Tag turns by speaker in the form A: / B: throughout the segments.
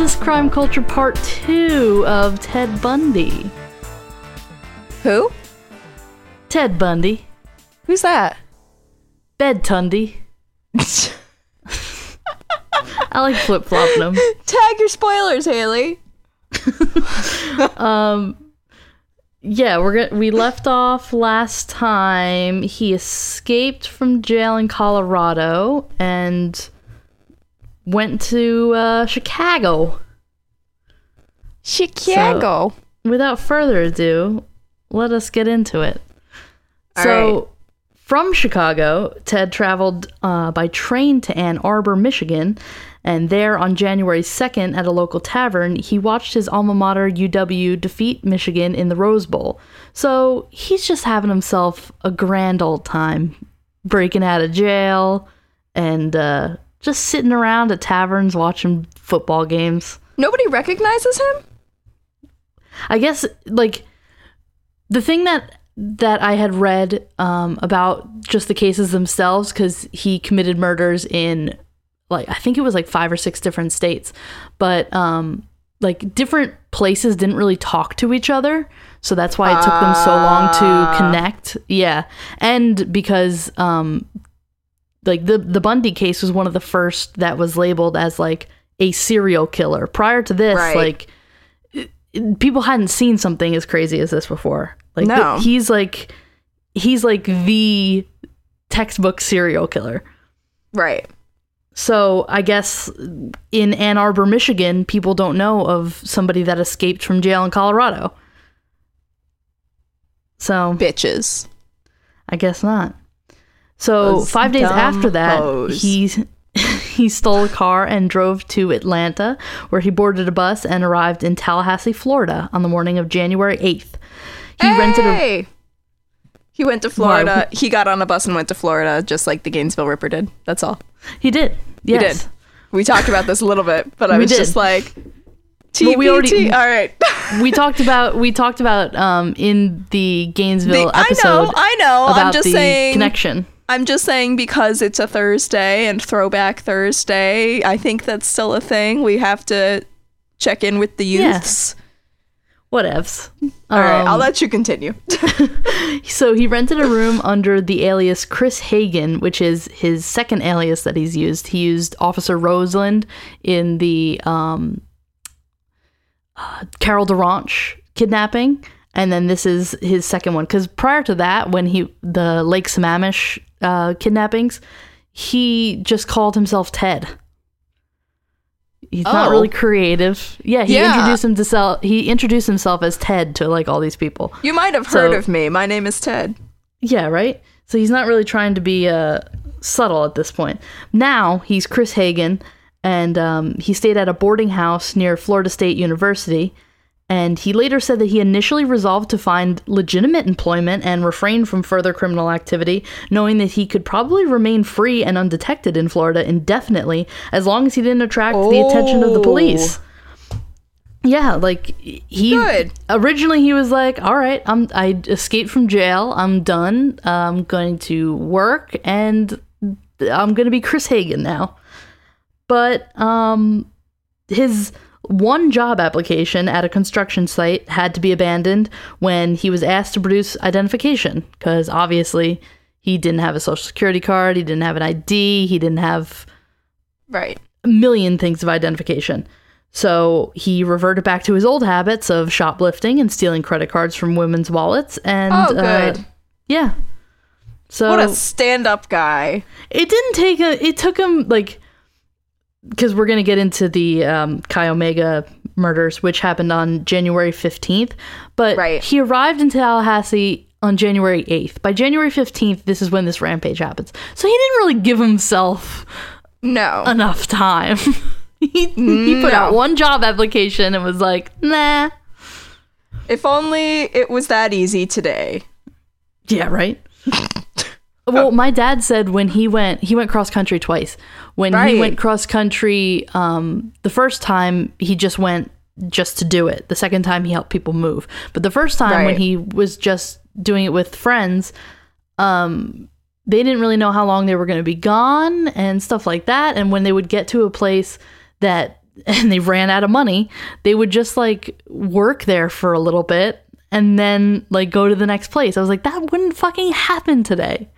A: This is Crime Culture Part 2 of Ted Bundy.
B: Who?
A: Ted Bundy.
B: Who's that?
A: Bed Tundy. I like flip flopping them.
B: Tag your spoilers, Haley.
A: um, Yeah, we're gonna, we left off last time. He escaped from jail in Colorado and went to uh, Chicago.
B: Chicago.
A: Without further ado, let us get into it.
B: All
A: so,
B: right.
A: from Chicago, Ted traveled uh, by train to Ann Arbor, Michigan, and there on January 2nd at a local tavern, he watched his alma mater UW defeat Michigan in the Rose Bowl. So, he's just having himself a grand old time, breaking out of jail and uh, just sitting around at taverns watching football games.
B: Nobody recognizes him?
A: I guess like the thing that that I had read um, about just the cases themselves because he committed murders in like I think it was like five or six different states, but um, like different places didn't really talk to each other, so that's why it took them so long to connect. Yeah, and because um, like the the Bundy case was one of the first that was labeled as like a serial killer. Prior to this,
B: Right.
A: like people hadn't seen something as crazy as this before. Like
B: No.
A: he's like he's like the textbook serial killer.
B: Right.
A: So I guess in Ann Arbor, Michigan, people don't know of somebody that escaped from jail in Colorado. So
B: Bitches.
A: I guess not. So five days after that, he he stole a car and drove to Atlanta, where he boarded a bus and arrived in Tallahassee, Florida, on the morning of January eighth. He rented a
B: hey! He went to Florida. He got on a bus and went to Florida, just like the Gainesville Ripper did. That's all.
A: he did
B: He did. We talked about this a little bit, but I was
A: did.
B: just like,
A: Well, we already-.
B: All right.
A: we talked about we talked about um in the Gainesville
B: The- I know, I know. I'm just
A: the
B: saying.
A: connection.
B: I'm just saying because it's a Thursday and Throwback Thursday, I think that's still a thing. We have to check in with the
A: Yeah.
B: youths.
A: Whatevs.
B: All right, I'll
A: Um,
B: let you continue.
A: So he rented a room under the alias Chris Hagen, which is his second alias that he's used. He used Officer Roseland in the um, uh, Carol DaRonch kidnapping, and then this is his second one. Because prior to that, when he the Lake Sammamish uh, kidnappings, he just called himself Ted. He's not
B: Oh.
A: really creative. Yeah, he
B: Yeah.
A: introduced him to sell. He introduced himself as Ted to like all these people.
B: You might have heard
A: So-
B: of me. My name is Ted.
A: Yeah, right? So he's not really trying to be uh, subtle at this point. Now he's Chris Hagen, and um, he stayed at a boarding house near Florida State University. And he later said that he initially resolved to find legitimate employment and refrain from further criminal activity, knowing that he could probably remain free and undetected in Florida indefinitely as long as he didn't attract the attention of the
B: Oh.
A: police. Yeah, like he
B: Good.
A: originally he was like, "All right, I'm I escaped from jail. I'm done. I'm going to work and I'm going to be Chris Hagen now." But um his one job application at a construction site had to be abandoned when he was asked to produce identification because obviously he didn't have a social security card, he didn't have an ID, he didn't have
B: Right.
A: a million things of identification. So he reverted back to his old habits of shoplifting and stealing credit cards from women's wallets. And
B: Oh,
A: uh,
B: good.
A: yeah. So
B: what a stand-up guy.
A: it didn't take a. It took him like because we're gonna get into the um, Chi Omega murders, which happened on January fifteenth. But
B: Right.
A: he arrived in Tallahassee on January eighth. By January fifteenth, this is when this rampage happens. So he didn't really give himself
B: No.
A: enough time. he he put out one job application and was like, nah.
B: if only it was that easy today.
A: Yeah, right. well, my dad said when he went, he went cross country twice. When
B: Right.
A: he went cross country, um, the first time he just went just to do it. The second time he helped people move. But the first time when he was just doing it with friends, um, they didn't really know how long they were going to be gone and stuff like that. And when they would get to a place that and they ran out of money, they would just like work there for a little bit and then like go to the next place. I was like, that wouldn't fucking happen today.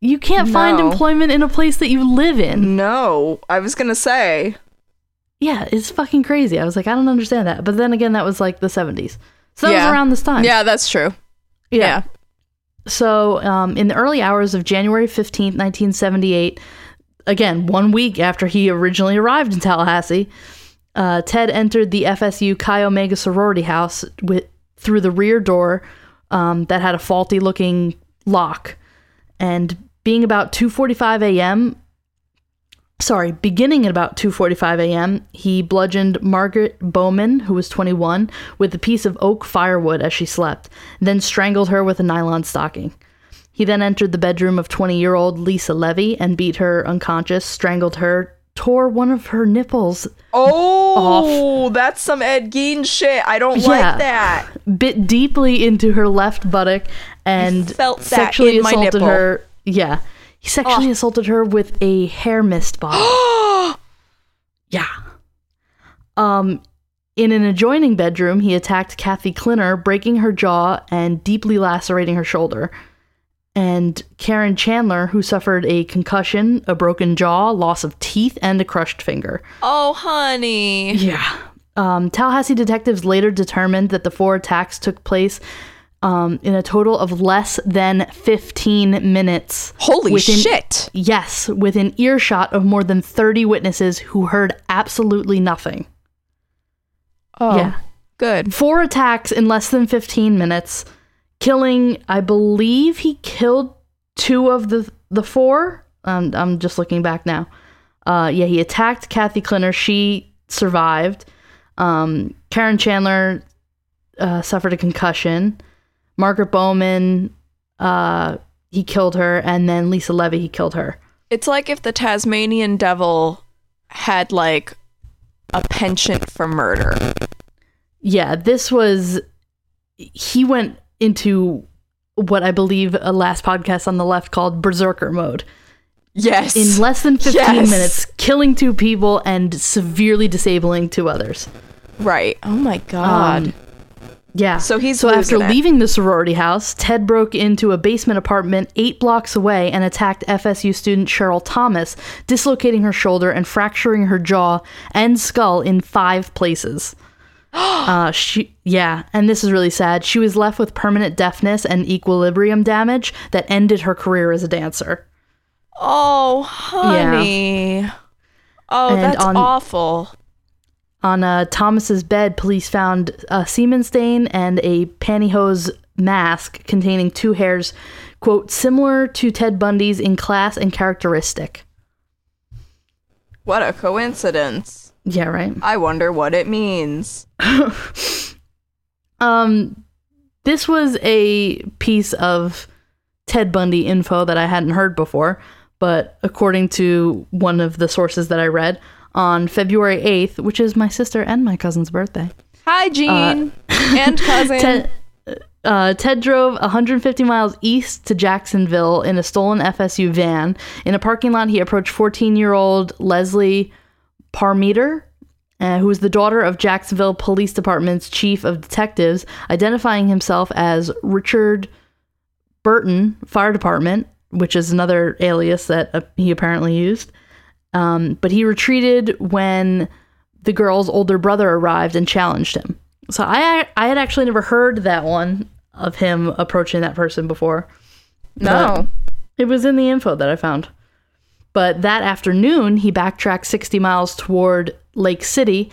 A: You can't find employment in a place that you live in.
B: No, I was gonna say.
A: Yeah, it's fucking crazy. I was like, I don't understand that. But then again, that was like the 70s. So that
B: Yeah.
A: was around this time.
B: Yeah, that's true. Yeah.
A: So, um, in the early hours of January 15th, 1978, again, one week after he originally arrived in Tallahassee, uh, Ted entered the FSU Chi Omega sorority house with, through the rear door um, that had a faulty looking lock. And being about 2:45 a.m., sorry, beginning at about 2:45 a.m., he bludgeoned Margaret Bowman, who was 21, with a piece of oak firewood as she slept, then strangled her with a nylon stocking. He then entered the bedroom of 20-year-old Lisa Levy and beat her unconscious, strangled her, tore one of her nipples,
B: Oh, that's some Ed Gein shit. I don't
A: Yeah.
B: like that.
A: bit deeply into her left buttock, and
B: felt
A: sexually assaulted her. Yeah, he sexually assaulted her with a hair mist bottle. Yeah. Um, in an adjoining bedroom, he attacked Kathy Kleiner, breaking her jaw and deeply lacerating her shoulder. And Karen Chandler, who suffered a concussion, a broken jaw, loss of teeth, and a crushed finger.
B: Oh, honey.
A: Yeah. Um, Tallahassee detectives later determined that the four attacks took place um, in a total of less than 15 minutes.
B: Holy
A: Within-
B: shit.
A: Yes, within earshot of more than 30 witnesses who heard absolutely nothing.
B: Oh,
A: Yeah.
B: good.
A: Four attacks in less than 15 minutes, killing, I believe he killed two of the, the four. Um, I'm just looking back now. Uh, yeah, he attacked Kathy Kleiner. She survived. Um, Karen Chandler uh, suffered a concussion. Margaret Bowman, uh, he killed her. And then Lisa Levy, he killed her.
B: It's like if the Tasmanian devil had like a penchant for murder.
A: Yeah, this was. He went into what I believe a last podcast on the left called berserker mode.
B: Yes.
A: In less than 15
B: Yes.
A: minutes, killing two people and severely disabling two others.
B: right. Oh my god.
A: Um, yeah.
B: So he's
A: so after
B: it.
A: leaving the sorority house, Ted broke into a basement apartment eight blocks away and attacked FSU student Cheryl Thomas, dislocating her shoulder and fracturing her jaw and skull in five places. uh, she, yeah, and this is really sad. She was left with permanent deafness and equilibrium damage that ended her career as a dancer.
B: oh, honey. Yeah. Oh,
A: And
B: that's
A: on-
B: awful.
A: On uh, Thomas's bed, police found a semen stain and a pantyhose mask containing two hairs, quote, similar to Ted Bundy's in class and characteristic.
B: What a coincidence.
A: Yeah, right.
B: I wonder what it means.
A: Um, this was a piece of Ted Bundy info that I hadn't heard before, but according to one of the sources that I read, on February 8th, which is my sister and my cousin's birthday,
B: Hi, Jean and cousin.
A: Ted, uh, Ted drove 150 miles east to Jacksonville in a stolen FSU van. In a parking lot, he approached 14 year old Leslie Parmenter, uh, who was the daughter of Jacksonville Police Department's chief of detectives, identifying himself as Richard Burton, Fire Department, which is another alias that uh, he apparently used. Um, but he retreated when the girl's older brother arrived and challenged him. So I I had actually never heard that one of him approaching that person before.
B: no.
A: It was in the info that I found. But that afternoon, he backtracked 60 miles toward Lake City.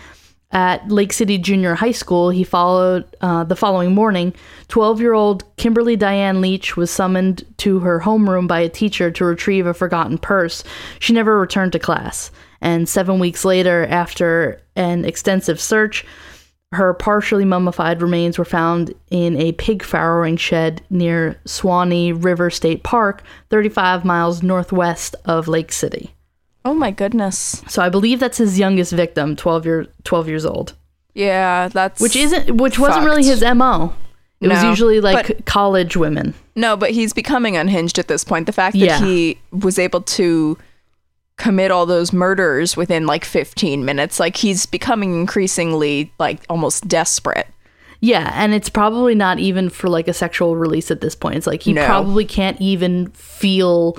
A: At Lake City Junior High School, he followed uh, the following morning. 12 year old Kimberly Diane Leach was summoned to her homeroom by a teacher to retrieve a forgotten purse. She never returned to class. And seven weeks later, after an extensive search, her partially mummified remains were found in a pig farrowing shed near Suwannee River State Park, 35 miles northwest of Lake City.
B: Oh my goodness.
A: So I believe that's his youngest victim, 12 year 12 years old.
B: Yeah, that's
A: Which isn't which wasn't really his MO. It was usually like
B: but-
A: college women.
B: No, but he's becoming unhinged at this point. The fact that
A: Yeah.
B: he was able to commit all those murders within like 15 minutes. Like he's becoming increasingly like almost desperate.
A: Yeah, and it's probably not even for like a sexual release at this point. It's like he
B: No.
A: probably can't even feel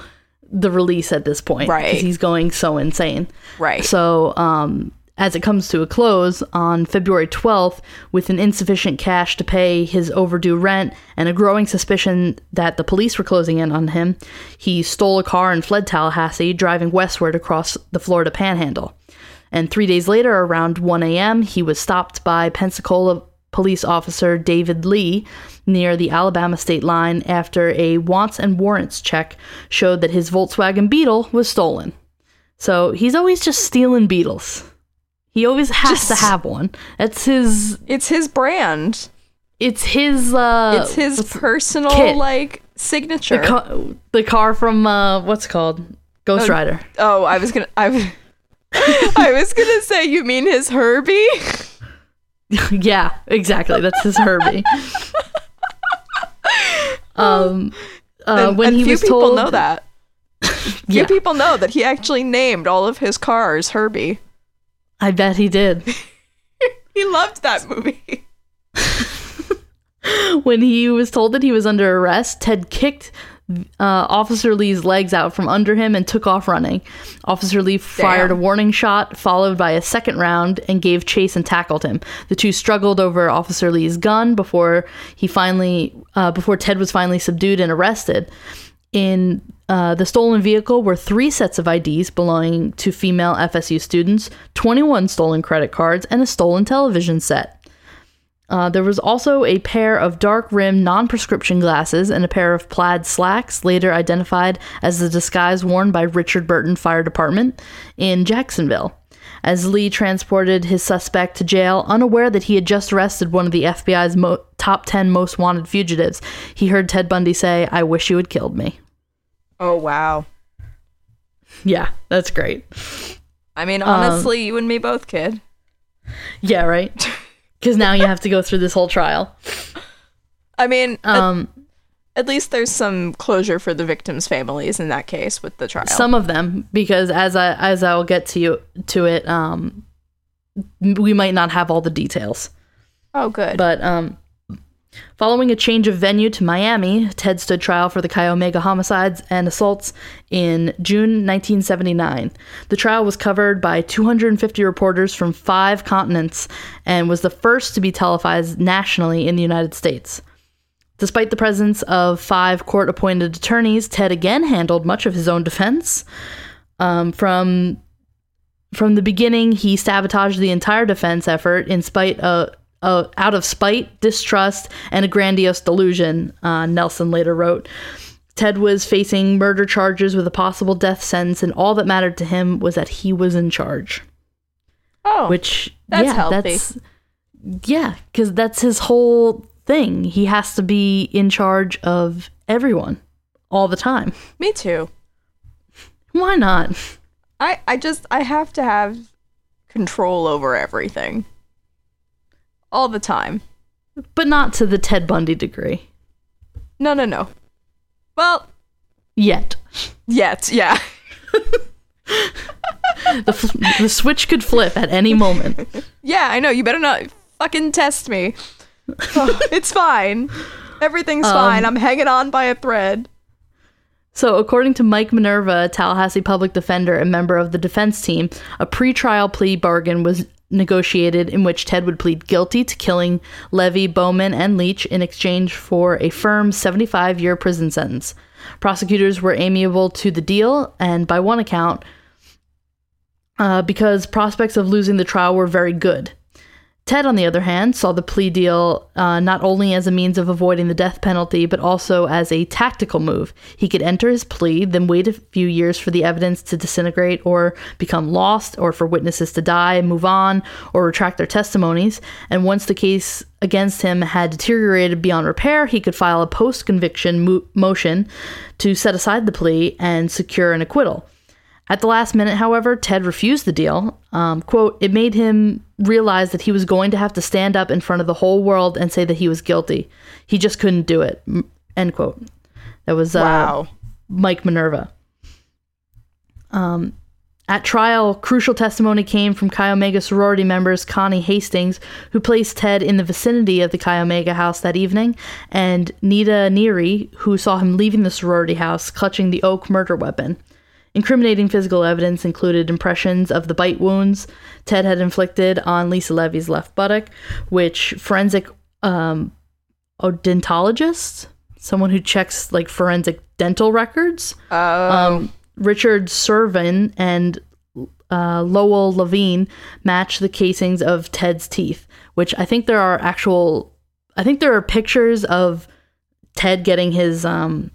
A: the release at this point
B: Right.
A: because he's going so insane.
B: Right.
A: So, um, as it comes to a close on February 12th, with an insufficient cash to pay his overdue rent and a growing suspicion that the police were closing in on him, he stole a car and fled Tallahassee, driving westward across the Florida Panhandle. And three days later, around 1 a.m., he was stopped by Pensacola police officer David Lee near the Alabama state line after a wants and warrants check showed that his Volkswagen Beetle was stolen. So he's always just stealing Beetles. He always has to have one. That's his.
B: It's his brand.
A: It's his. uh
B: It's his personal
A: kit.
B: like signature.
A: the, ca- the car from uh what's it called Ghost Rider.
B: oh, I was gonna. I. I was gonna say you mean his Herbie.
A: yeah, exactly. That's his Herbie. um, uh,
B: and
A: when
B: and
A: he
B: few
A: was
B: people
A: told,
B: know that. Few
A: yeah,
B: people know that he actually named all of his cars Herbie.
A: I bet he did.
B: He loved that movie.
A: when he was told that he was under arrest, Ted kicked uh, Officer Lee's legs out from under him and took off running. Officer Lee fired a warning shot, followed by a second round, and gave chase and tackled him. The two struggled over Officer Lee's gun before he finally, uh, before Ted was finally subdued and arrested. In uh, the stolen vehicle were three sets of IDs belonging to female FSU students, 21 stolen credit cards, and a stolen television set. Uh, there was also a pair of dark rimmed non prescription glasses and a pair of plaid slacks, later identified as the disguise worn by Richard Burton Fire Department in Jacksonville. As Lee transported his suspect to jail, unaware that he had just arrested one of the FBI's mo- top 10 most wanted fugitives, he heard Ted Bundy say, I wish you had killed me.
B: Oh wow.
A: Yeah, that's great.
B: I mean,
A: Um,
B: honestly, you and me both, kid.
A: Yeah, right? Because now you have to go through this whole trial.
B: I mean, at,
A: Um,
B: at least there's some closure for the victims' families in that case with the trial.
A: some of them because as i as i will get to you to it um we might not have all the details
B: oh, good.
A: but um following a change of venue to miami ted stood trial for the chi omega homicides and assaults in june 1979 the trial was covered by 250 reporters from five continents and was the first to be televised nationally in the united states Despite the presence of five court appointed attorneys, Ted again handled much of his own defense. Um, from from the beginning, he sabotaged the entire defense effort in spite of, uh, out of spite, distrust, and a grandiose delusion. Uh, Nelson later wrote. Ted was facing murder charges with a possible death sentence, and all that mattered to him was that he was in charge.
B: oh,
A: Which
B: That's
A: yeah,
B: healthy.
A: that's yeah, because that's his whole thing. He has to be in charge of everyone all the time.
B: me too.
A: Why not?
B: I, I just, I have to have control over everything. All the time.
A: But not to the Ted Bundy degree
B: No, no, no. Well,
A: yet.
B: yet, yeah.
A: The, f- the switch could flip at any moment.
B: Yeah, I know. You better not fucking test me. Oh, it's fine. Everything's
A: Um,
B: fine. I'm hanging on by a thread.
A: So, according to Mike Minerva, Tallahassee public defender and member of the defense team, a pretrial plea bargain was negotiated in which Ted would plead guilty to killing Levy, Bowman, and Leach in exchange for a firm 75 year prison sentence. Prosecutors were amiable to the deal, and by one account, uh, because prospects of losing the trial were very good. Ted, on the other hand, saw the plea deal uh, not only as a means of avoiding the death penalty, but also as a tactical move. He could enter his plea, then wait a few years for the evidence to disintegrate or become lost, or for witnesses to die move on, or retract their testimonies. And once the case against him had deteriorated beyond repair, he could file a post conviction mo- motion to set aside the plea and secure an acquittal. At the last minute, however, Ted refused the deal. Um, quote, it made him realize that he was going to have to stand up in front of the whole world and say that he was guilty. He just couldn't do it. End quote. That was uh,
B: Wow.
A: Mike Minerva. Um, at trial, crucial testimony came from Chi Omega sorority members Connie Hastings, who placed Ted in the vicinity of the Chi Omega house that evening, and Nita Neary, who saw him leaving the sorority house clutching the oak murder weapon. Incriminating physical evidence included impressions of the bite wounds Ted had inflicted on Lisa Levy's left buttock, which forensic um, odontologist, someone who checks like forensic dental records, um, Richard Souviron and uh, Lowell Levine match the casings of Ted's teeth, which I think there are actual. I think there are pictures of Ted getting his um,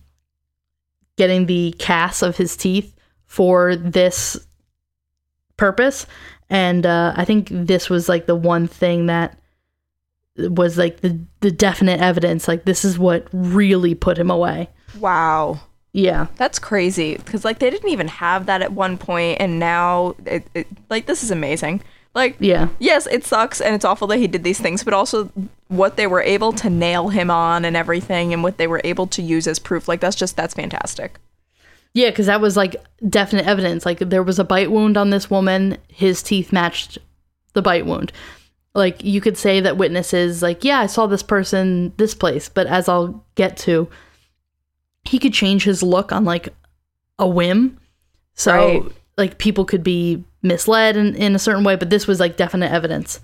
A: getting the casts of his teeth for this purpose, and uh, I think this was like the one thing that was like the the definite evidence. Like this is what really put him away.
B: Wow.
A: Yeah.
B: That's crazy because like they didn't even have that at one point, and now it, it like this is amazing. Like
A: Yeah.
B: yes, it sucks and it's awful that he did these things, but also what they were able to nail him on and everything, and what they were able to use as proof. Like that's just that's fantastic.
A: Yeah, because that was like definite evidence. Like there was a bite wound on this woman. His teeth matched the bite wound. Like you could say that witnesses, like, yeah, I saw this person this place, but as I'll get to, he could change his look on like a whim. So
B: Right.
A: like people could be misled in, in a certain way, but this was like definite evidence.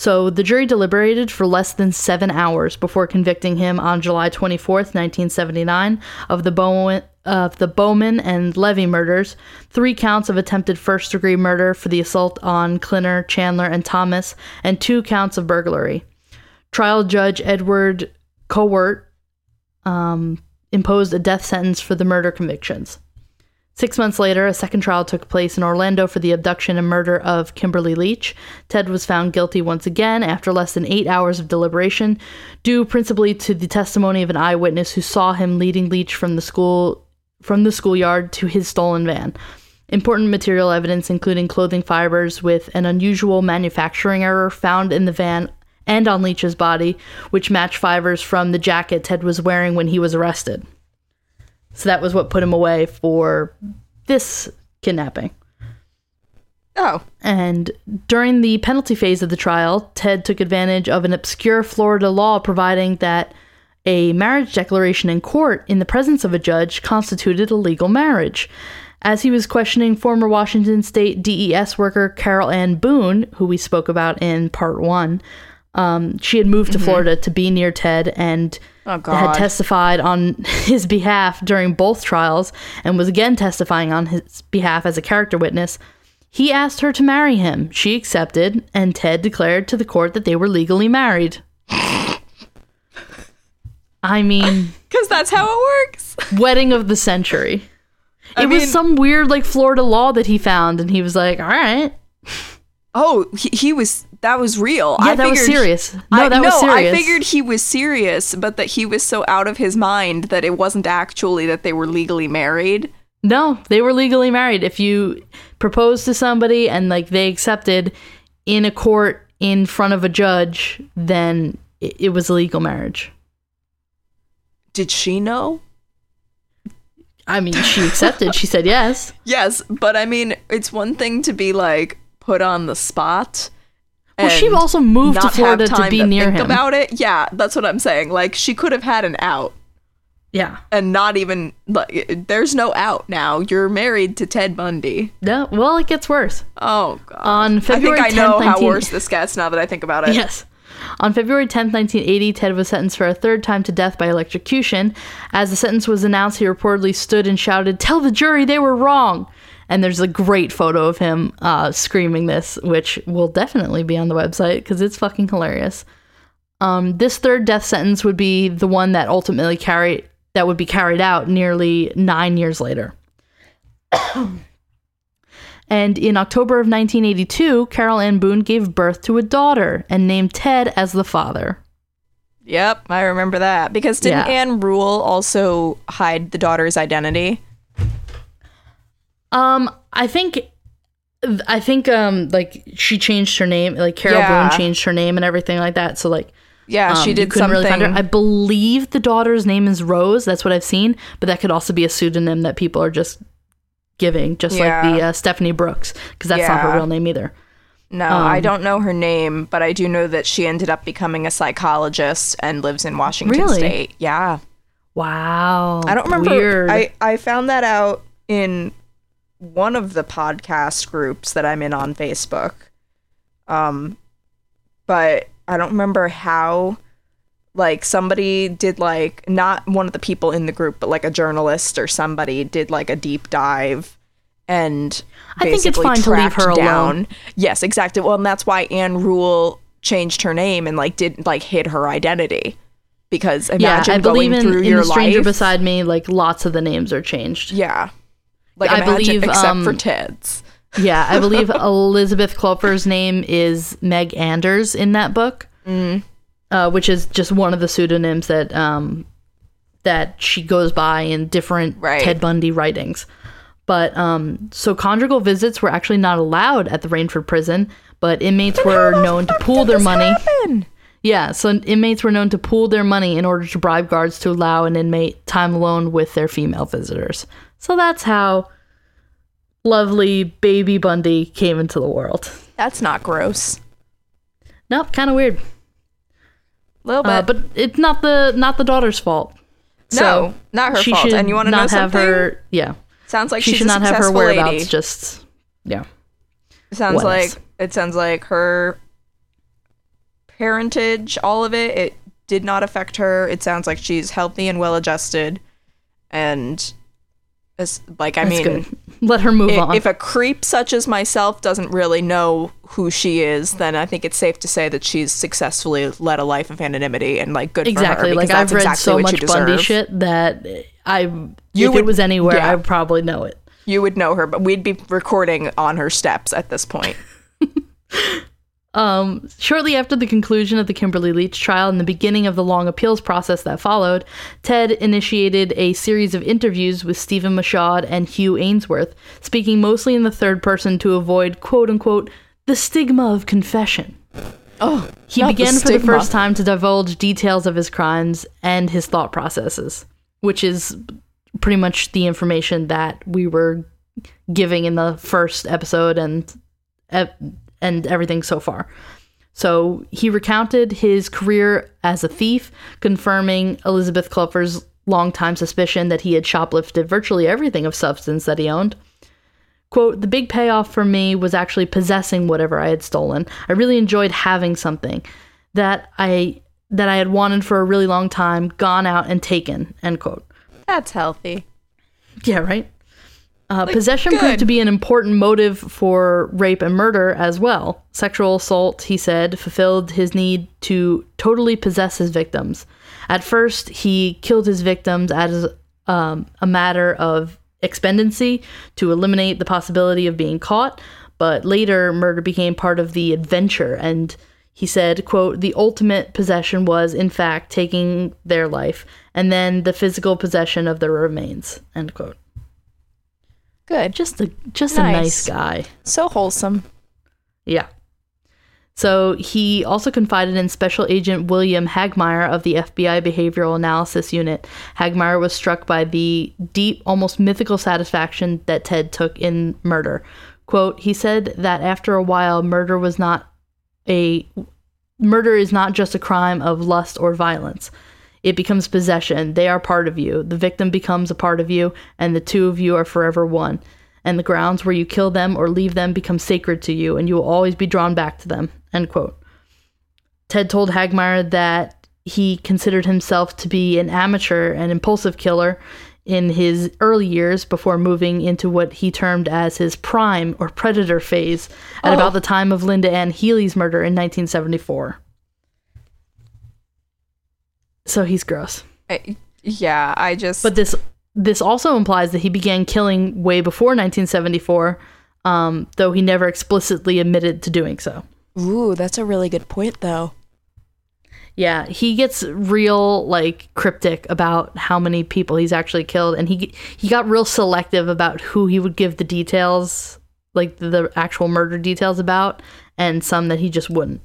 A: So the jury deliberated for less than seven hours before convicting him on July 24th, 1979, of the Bowman, of the Bowman and Levy murders, three counts of attempted first degree murder for the assault on Kleiner, Chandler, and Thomas, and two counts of burglary. Trial judge Edward Cowart um, imposed a death sentence for the murder convictions. Six months later, a second trial took place in Orlando for the abduction and murder of Kimberly Leach. Ted was found guilty once again after less than eight hours of deliberation, due principally to the testimony of an eyewitness who saw him leading Leach from the school from the schoolyard to his stolen van. Important material evidence, including clothing fibers with an unusual manufacturing error found in the van and on Leach's body, which match fibers from the jacket Ted was wearing when he was arrested. So that was what put him away for this kidnapping.
B: Oh,
A: And during the penalty phase of the trial, Ted took advantage of an obscure Florida law providing that a marriage declaration in court in the presence of a judge constituted a legal marriage. As he was questioning former Washington State DES worker Carol Ann Boone, who we spoke about in part one, um, she had moved to Florida to be near Ted and
B: Oh,
A: had testified on his behalf during both trials and was again testifying on his behalf as a character witness. He asked her to marry him. She accepted, and Ted declared to the court that they were legally married. I mean,
B: because that's how it works.
A: wedding of the century.
B: I
A: it
B: mean-
A: was some weird, like, Florida law that he found, and he was like, all right.
B: Oh, he, he was that was real.
A: Yeah,
B: I
A: that was serious. No,
B: I,
A: that was serious.
B: no,
A: serious.
B: I figured he was serious, but that he was so out of his mind that it wasn't actually that they were legally married.
A: No, they were legally married. If you proposed to somebody and like they accepted in a court in front of a judge, then it, it was a legal marriage.
B: Did she know?
A: I mean, she accepted. she said yes.
B: Yes, but I mean, it's one thing to be like put on the spot.
A: Well, she also moved to Florida to be near
B: think
A: him.
B: about it. Yeah, that's what I'm saying. Like she could have had an out
A: yeah.
B: and not even like there's no out now. You're married to Ted Bundy.
A: No. Well, it gets worse.
B: Oh god.
A: On February
B: I think I know
A: 10th,
B: how worse this gets now that I think about it.
A: Yes. On February 10th, 1980, Ted was sentenced for a third time to death by electrocution. As the sentence was announced, he reportedly stood and shouted, Tell the jury they were wrong. And there's a great photo of him uh, screaming this, which will definitely be on the website because it's fucking hilarious. Um, this third death sentence would be the one that ultimately carried that would be carried out nearly nine years later. And in October of 1982, Carol Ann Boone gave birth to a daughter and named Ted as the father.
B: Yep, I remember that. Because didn't
A: Yeah.
B: Ann Rule also hide the daughter's identity?
A: Um, I think, I think, um, like she changed her name, like Carol
B: Yeah.
A: Boone changed her name and everything like that. So like,
B: Yeah,
A: um,
B: she did
A: couldn't
B: something.
A: find her. I believe the daughter's name is Rose. That's what I've seen, but that could also be a pseudonym that people are just giving, just
B: Yeah.
A: like the uh, Stephanie Brooks, because that's not her real name either.
B: No, I
A: Um,
B: don't know her name, but I do know that she ended up becoming a psychologist and lives in Washington
A: Really?
B: State. Yeah.
A: Wow.
B: I don't remember.
A: Weird.
B: I, I found that out in one of the podcast groups that I'm in on Facebook. Um, but I don't remember how. Like somebody did like not one of the people in the group, but like a journalist or somebody did like a deep dive and
A: I think it's fine to leave her
B: down.
A: alone.
B: Yes, exactly. Well, and that's why Ann Rule changed her name and like didn't like hid her identity because
A: yeah, I believe
B: going
A: in,
B: through
A: in
B: your
A: the stranger
B: life.
A: beside me. Like lots of the names are changed.
B: Yeah. Like
A: I
B: imagine,
A: believe,
B: except
A: um,
B: for Ted's.
A: Yeah, I believe Elizabeth Kloepfer's name is Meg Anders in that book, mm. uh, which is just one of the pseudonyms that um, that she goes by in different
B: Right.
A: Ted Bundy writings. But um, so conjugal visits were actually not allowed at the Raiford prison, but inmates were known to pool their money.
B: Happen?
A: Yeah, so inmates were known to pool their money in order to bribe guards to allow an inmate time alone with their female visitors. So that's how lovely baby Bundy came into the world.
B: That's not gross.
A: Nope, kind of weird.
B: A little bit.
A: Uh, but it's not the not the daughter's fault.
B: no,
A: So
B: not her fault. And you want to know
A: not have
B: something?
A: her. Yeah,
B: Sounds like
A: she
B: she's
A: should not have her
B: successful
A: whereabouts.
B: lady.
A: Just yeah,
B: sounds
A: what
B: like
A: else?
B: it sounds like her parentage, all of it, it did not affect her. It sounds like she's healthy and well adjusted, and it's like I
A: that's
B: mean,
A: good. Let her move
B: i-
A: on.
B: if a creep such as myself doesn't really know who she is, then I think it's safe to say that she's successfully led a life of anonymity and like good
A: exactly.
B: for her.
A: Like
B: because
A: I've read
B: exactly
A: so much Bundy shit that I,
B: You
A: if
B: would-
A: it was anywhere,
B: yeah.
A: I would probably know it.
B: You would know her, but we'd be recording on her steps at this point.
A: Um, shortly after the conclusion of the Kimberly Leach trial and the beginning of the long appeals process that followed, Ted initiated a series of interviews with Stephen Michaud and Hugh Aynesworth, speaking mostly in the third person to avoid quote unquote the stigma of confession.
B: Oh,
A: He began for the first time to divulge details of his crimes and his thought processes, which is pretty much the information that we were giving in the first episode and and everything so far. So he recounted his career as a thief, confirming Elizabeth Kloepfer's longtime suspicion that he had shoplifted virtually everything of substance that he owned. Quote, the big payoff for me was actually possessing whatever I had stolen. I really enjoyed having something that I that I had wanted for a really long time, gone out and taken, end quote.
B: That's healthy.
A: Yeah, right. Uh, possession
B: good.
A: proved to be an important motive for rape and murder as well. Sexual assault, he said, fulfilled his need to totally possess his victims. At first, he killed his victims as um, a matter of expediency to eliminate the possibility of being caught, but later murder became part of the adventure and he said quote the ultimate possession was in fact taking their life and then the physical possession of their remains end quote
B: Good.
A: just a just a
B: Nice.
A: nice guy
B: So wholesome.
A: yeah so he also confided in Special Agent William Hagmaier of the FBI Behavioral Analysis Unit. Hagmaier was struck by the deep, almost mythical satisfaction that Ted took in murder. Quote, he said that after a while, murder was not a murder is not just a crime of lust or violence. It becomes possession. They are part of you. The victim becomes a part of you, and the two of you are forever one. And the grounds where you kill them or leave them become sacred to you, and you will always be drawn back to them. End quote. Ted told Hagmaier that he considered himself to be an amateur and impulsive killer in his early years before moving into what he termed as his prime or predator phase at
B: Oh.
A: about the time of Lynda Ann Healy's murder in 1974. So he's gross.
B: I- yeah, I just.
A: But this this also implies that he began killing way before 1974, um, though he never explicitly admitted to doing so.
B: ooh, that's a really good point, though.
A: Yeah, he gets real like cryptic about how many people he's actually killed, and he he got real selective about who he would give the details, like the actual murder details about, and some that he just wouldn't.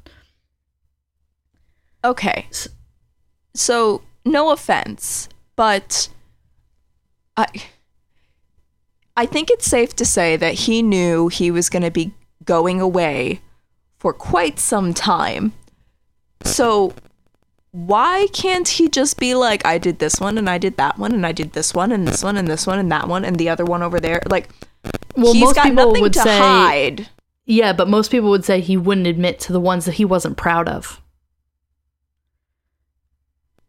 B: Okay. So, no offense, but I I think it's safe to say that he knew he was going to be going away for quite some time. So why can't he just be like, I did this one and I did that one and I did this one and this one and this one and that one and the other one over there? Like,
A: Well,
B: he's
A: most
B: got
A: people
B: nothing
A: would
B: to
A: say
B: hide.
A: Yeah, but most people would say he wouldn't admit to the ones that he wasn't proud of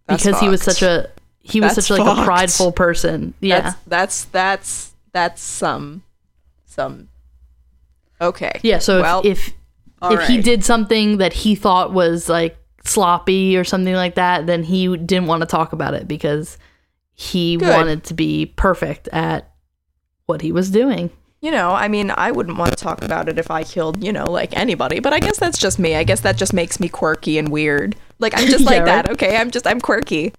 B: That's
A: because he was such a he was
B: That's
A: such like
B: fucked.
A: a prideful person. Yeah.
B: That's that's that's that's some some. Okay.
A: yeah, so
B: well,
A: if if, if he did something that he thought was like sloppy or something like that, then he didn't want to talk about it because he
B: Good.
A: wanted to be perfect at what he was doing.
B: You know, I mean, I wouldn't want to talk about it if I killed, you know, like anybody, but I guess that's just me. I guess that just makes me quirky and weird. Like, I'm just
A: Yeah,
B: like
A: right.
B: that, okay? I'm just, I'm quirky.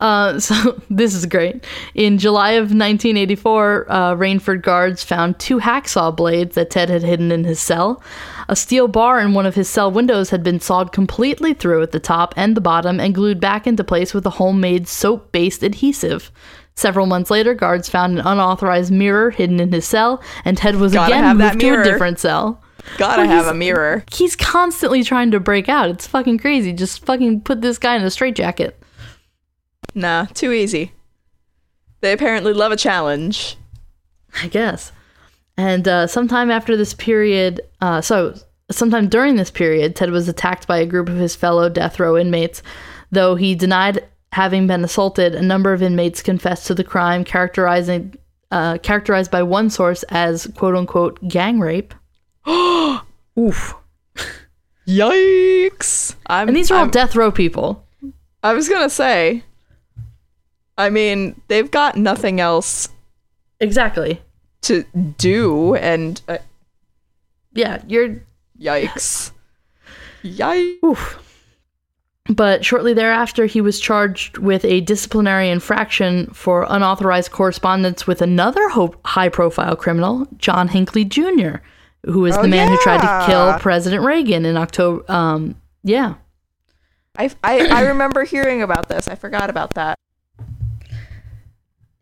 A: Uh, so this is great. In July of 1984, uh, Raiford guards found two hacksaw blades that Ted had hidden in his cell. A steel bar in one of his cell windows had been sawed completely through at the top and the bottom and glued back into place with a homemade soap-based adhesive. Several months later, guards found an unauthorized mirror hidden in his cell, and Ted was
B: Gotta
A: again moved to a different cell.
B: Gotta
A: Well,
B: have a mirror.
A: He's constantly trying to break out. It's fucking crazy. Just fucking put this guy in a straitjacket.
B: Nah, too easy. They apparently love a challenge.
A: I guess. And uh, sometime after this period, uh, so sometime during this period, Ted was attacked by a group of his fellow death row inmates. Though he denied having been assaulted, a number of inmates confessed to the crime, characterizing uh, characterized by one source as "quote unquote" gang rape. Oof!
B: Yikes! I'm,
A: And these are all
B: I'm-
A: death row people.
B: I was gonna say. I mean, they've got nothing else
A: Exactly.
B: to do, and uh,
A: Yeah, you're
B: yikes. Yikes.
A: Oof. But shortly thereafter, he was charged with a disciplinary infraction for unauthorized correspondence with another ho- high profile criminal, John Hinckley Jr., who was
B: Oh,
A: the man who tried to kill. President Reagan in October. Um, yeah.
B: I, I, I remember hearing about this. I forgot about that.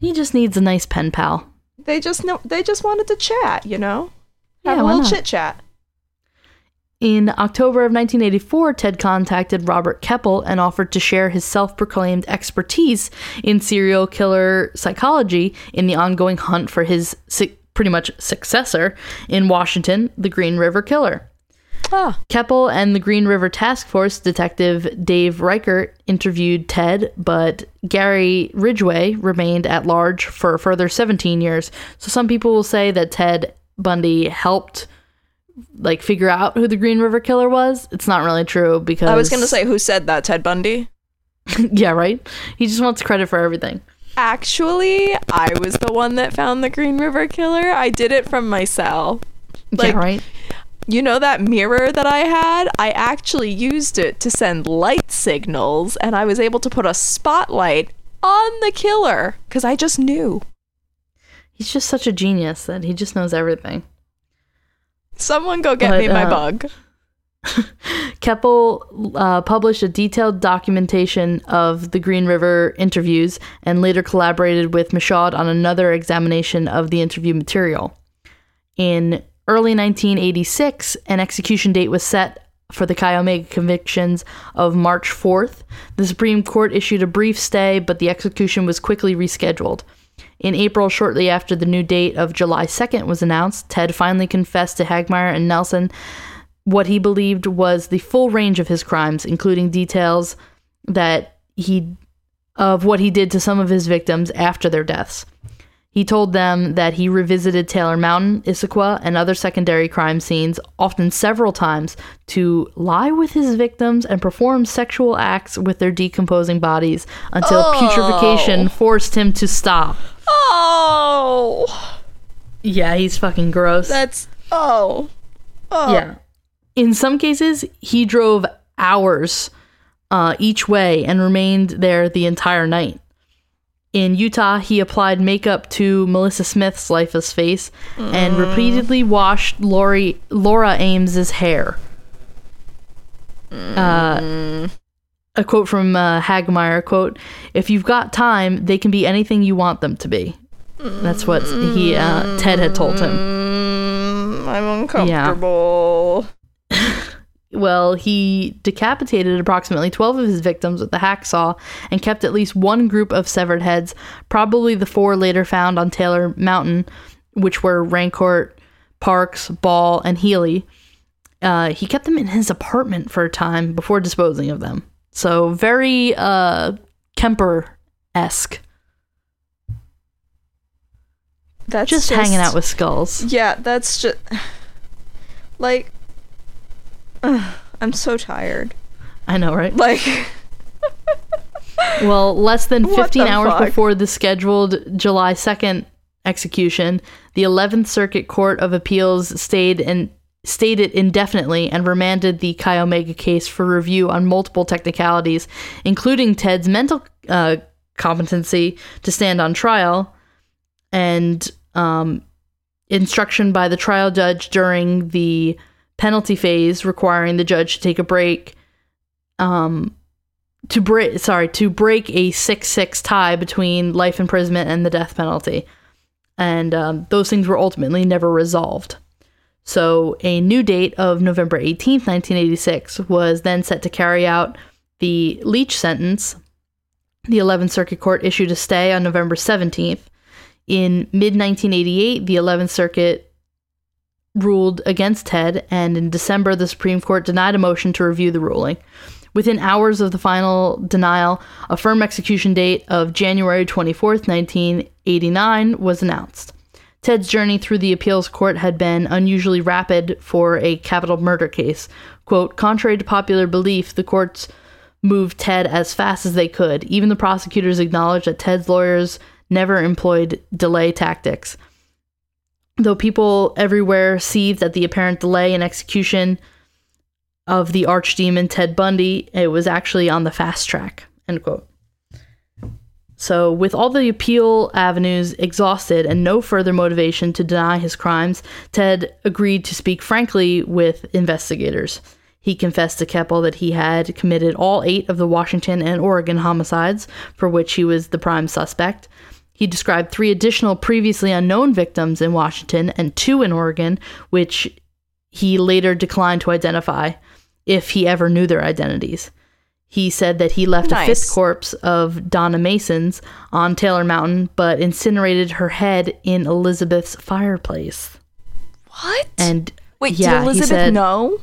A: He just needs a nice pen pal.
B: They just know they just wanted to chat, you know? Have
A: Yeah,
B: a little chit chat.
A: In October of 1984, Ted contacted Robert Keppel and offered to share his self proclaimed expertise in serial killer psychology in the ongoing hunt for his pretty much successor in Washington, the Green River Killer.
B: Ah.
A: Keppel and the Green River Task Force detective Dave Reichert interviewed Ted, but Gary Ridgway remained at large for a further 17 years. So some people will say that Ted Bundy helped like figure out who the Green River Killer was. It's not really true because
B: I was gonna say who said that, Ted Bundy?
A: yeah, right. He just wants credit for everything.
B: Actually, I was the one that found the Green River Killer. I did it from my cell. Like,
A: yeah, right.
B: You know that mirror that I had? I actually used it to send light signals, and I was able to put a spotlight on the killer because I just knew.
A: He's just such a genius that he just knows everything.
B: Someone go get
A: But,
B: me my
A: uh,
B: bug.
A: Keppel uh, published a detailed documentation of the Green River interviews and later collaborated with Michaud on another examination of the interview material. In early 1986, an execution date was set for the Chi Omega convictions of March 4th. The Supreme Court issued a brief stay, but the execution was quickly rescheduled. In April, shortly after the new date of July 2nd was announced, Ted finally confessed to Hagmaier and Nelson what he believed was the full range of his crimes, including details that he of what he did to some of his victims after their deaths. He told them that he revisited Taylor Mountain, Issaquah, and other secondary crime scenes, often several times, to lie with his victims and perform sexual acts with their decomposing bodies until
B: Oh.
A: putrefaction forced him to stop.
B: Oh,
A: Yeah, he's fucking gross.
B: that's oh, oh.
A: Yeah. In some cases, he drove hours uh, each way and remained there the entire night. In Utah, he applied makeup to Melissa Smith's lifeless face and repeatedly washed Lori, Laura Aime's hair. Uh, a quote from uh, Hagmaier, quote, If you've got time, they can be anything you want them to be. That's what he uh, Ted had told him.
B: Mm, I'm uncomfortable.
A: Well, he decapitated approximately 12 of his victims with the hacksaw and kept at least one group of severed heads, probably the four later found on Taylor Mountain, which were Rancourt, Parks, Ball, and Healy. Uh, he kept them in his apartment for a time before disposing of them. So, very uh, Kemper esque.
B: That's
A: Just, hanging out with skulls.
B: Yeah, that's just like ugh, I'm so tired.
A: I know, right?
B: Like
A: Well, less than 15 hours
B: fuck?
A: before the scheduled July 2nd execution, the 11th Circuit Court of Appeals stayed and stayed it indefinitely and remanded the Chi Omega case for review on multiple technicalities, including Ted's mental uh, competency to stand on trial and um, instruction by the trial judge during the penalty phase, requiring the judge to take a break. Um, to break sorry to break a 6-6 tie between life imprisonment and the death penalty. And um, those things were ultimately never resolved. So a new date of november 18th 1986 was then set to carry out the leach sentence. The 11th circuit court issued a stay on november 17th in mid 1988 the 11th circuit ruled against ted and in december the supreme court denied a motion to review the ruling Within hours of the final denial, a firm execution date of January 24th, 1989 was announced. Ted's journey through the appeals court had been unusually rapid for a capital murder case. Quote, contrary to popular belief, the courts moved Ted as fast as they could. Even the prosecutors acknowledged that Ted's lawyers never employed delay tactics. Though people everywhere seethed at the apparent delay in execution, of the archdemon Ted Bundy, it was actually on the fast track. End quote. So, with all the appeal avenues exhausted and no further motivation to deny his crimes, Ted agreed to speak frankly with investigators. He confessed to Keppel that he had committed all eight of the Washington and Oregon homicides, for which he was the prime suspect. He described three additional previously unknown victims in Washington and two in Oregon, which he later declined to identify if he ever knew their identities. He said that he left a
B: Nice.
A: fifth corpse of Donna Manson's on Taylor Mountain, but incinerated her head in Elizabeth's fireplace.
B: what?
A: And
B: Wait,
A: yeah,
B: did Elizabeth
A: said-
B: know?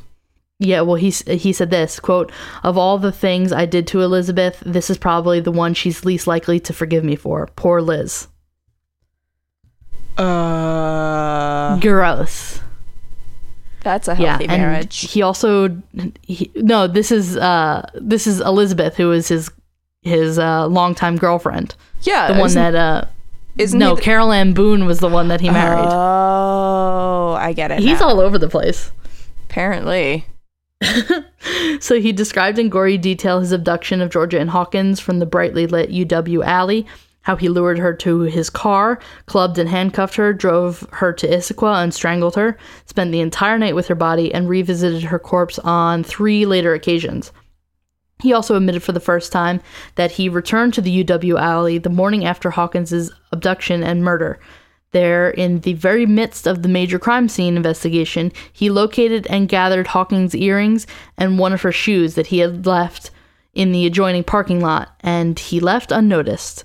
A: Yeah, well, he he said this quote: "Of all the things I did to Elizabeth, this is probably the one she's least likely to forgive me for. Poor Liz.
B: Uh
A: Gross.
B: that's a
A: yeah,
B: healthy
A: and
B: marriage.
A: he also he, no. This is uh this is Elizabeth, who is his his uh longtime girlfriend,
B: yeah,
A: the one that uh
B: isn't
A: no
B: he the-
A: Carol Ann Boone was the one that he married.
B: Oh, I get it.
A: He's
B: now.
A: all over the place.
B: apparently.
A: So he described in gory detail his abduction of Georgia Ann Hawkins from the brightly lit UW alley, how he lured her to his car, clubbed and handcuffed her, drove her to Issaquah and strangled her, spent the entire night with her body, and revisited her corpse on three later occasions. He also admitted for the first time that he returned to the UW alley the morning after Hawkins's abduction and murder. There, in the very midst of the major crime scene investigation, he located and gathered Hawkins's earrings and one of her shoes that he had left in the adjoining parking lot, and he left unnoticed.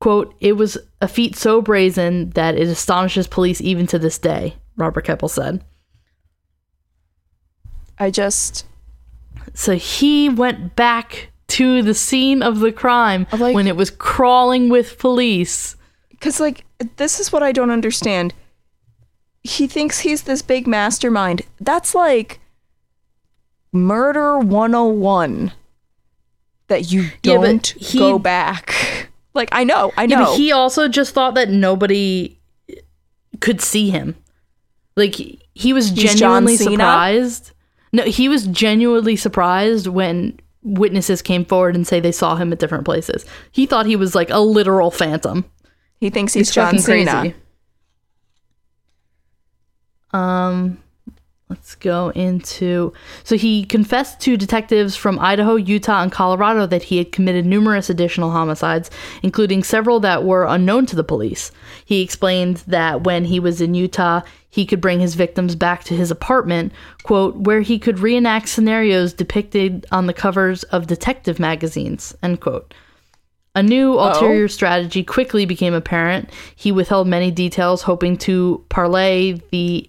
A: Quote, it was a feat so brazen that it astonishes police even to this day, Robert Keppel said.
B: I just
A: So he went back to the scene of the crime
B: like-
A: when it was crawling with police.
B: Because, like, this is what I don't understand. He thinks he's this big mastermind. That's like murder 101 that you
A: Yeah,
B: don't
A: he-
B: go back. Like, I know, I know.
A: Yeah, but he also just thought that nobody could see him. Like he was
B: He's
A: genuinely surprised. No, he was genuinely surprised when witnesses came forward and say they saw him at different places. He thought he was like a literal phantom.
B: He thinks he's
A: It's
B: John Cena.
A: Um, let's go into. So he confessed to detectives from Idaho, Utah, and Colorado that he had committed numerous additional homicides, including several that were unknown to the police. He explained that when he was in Utah, he could bring his victims back to his apartment, quote, where he could reenact scenarios depicted on the covers of detective magazines, end quote. A new ulterior strategy quickly became apparent. He withheld many details, hoping to parlay the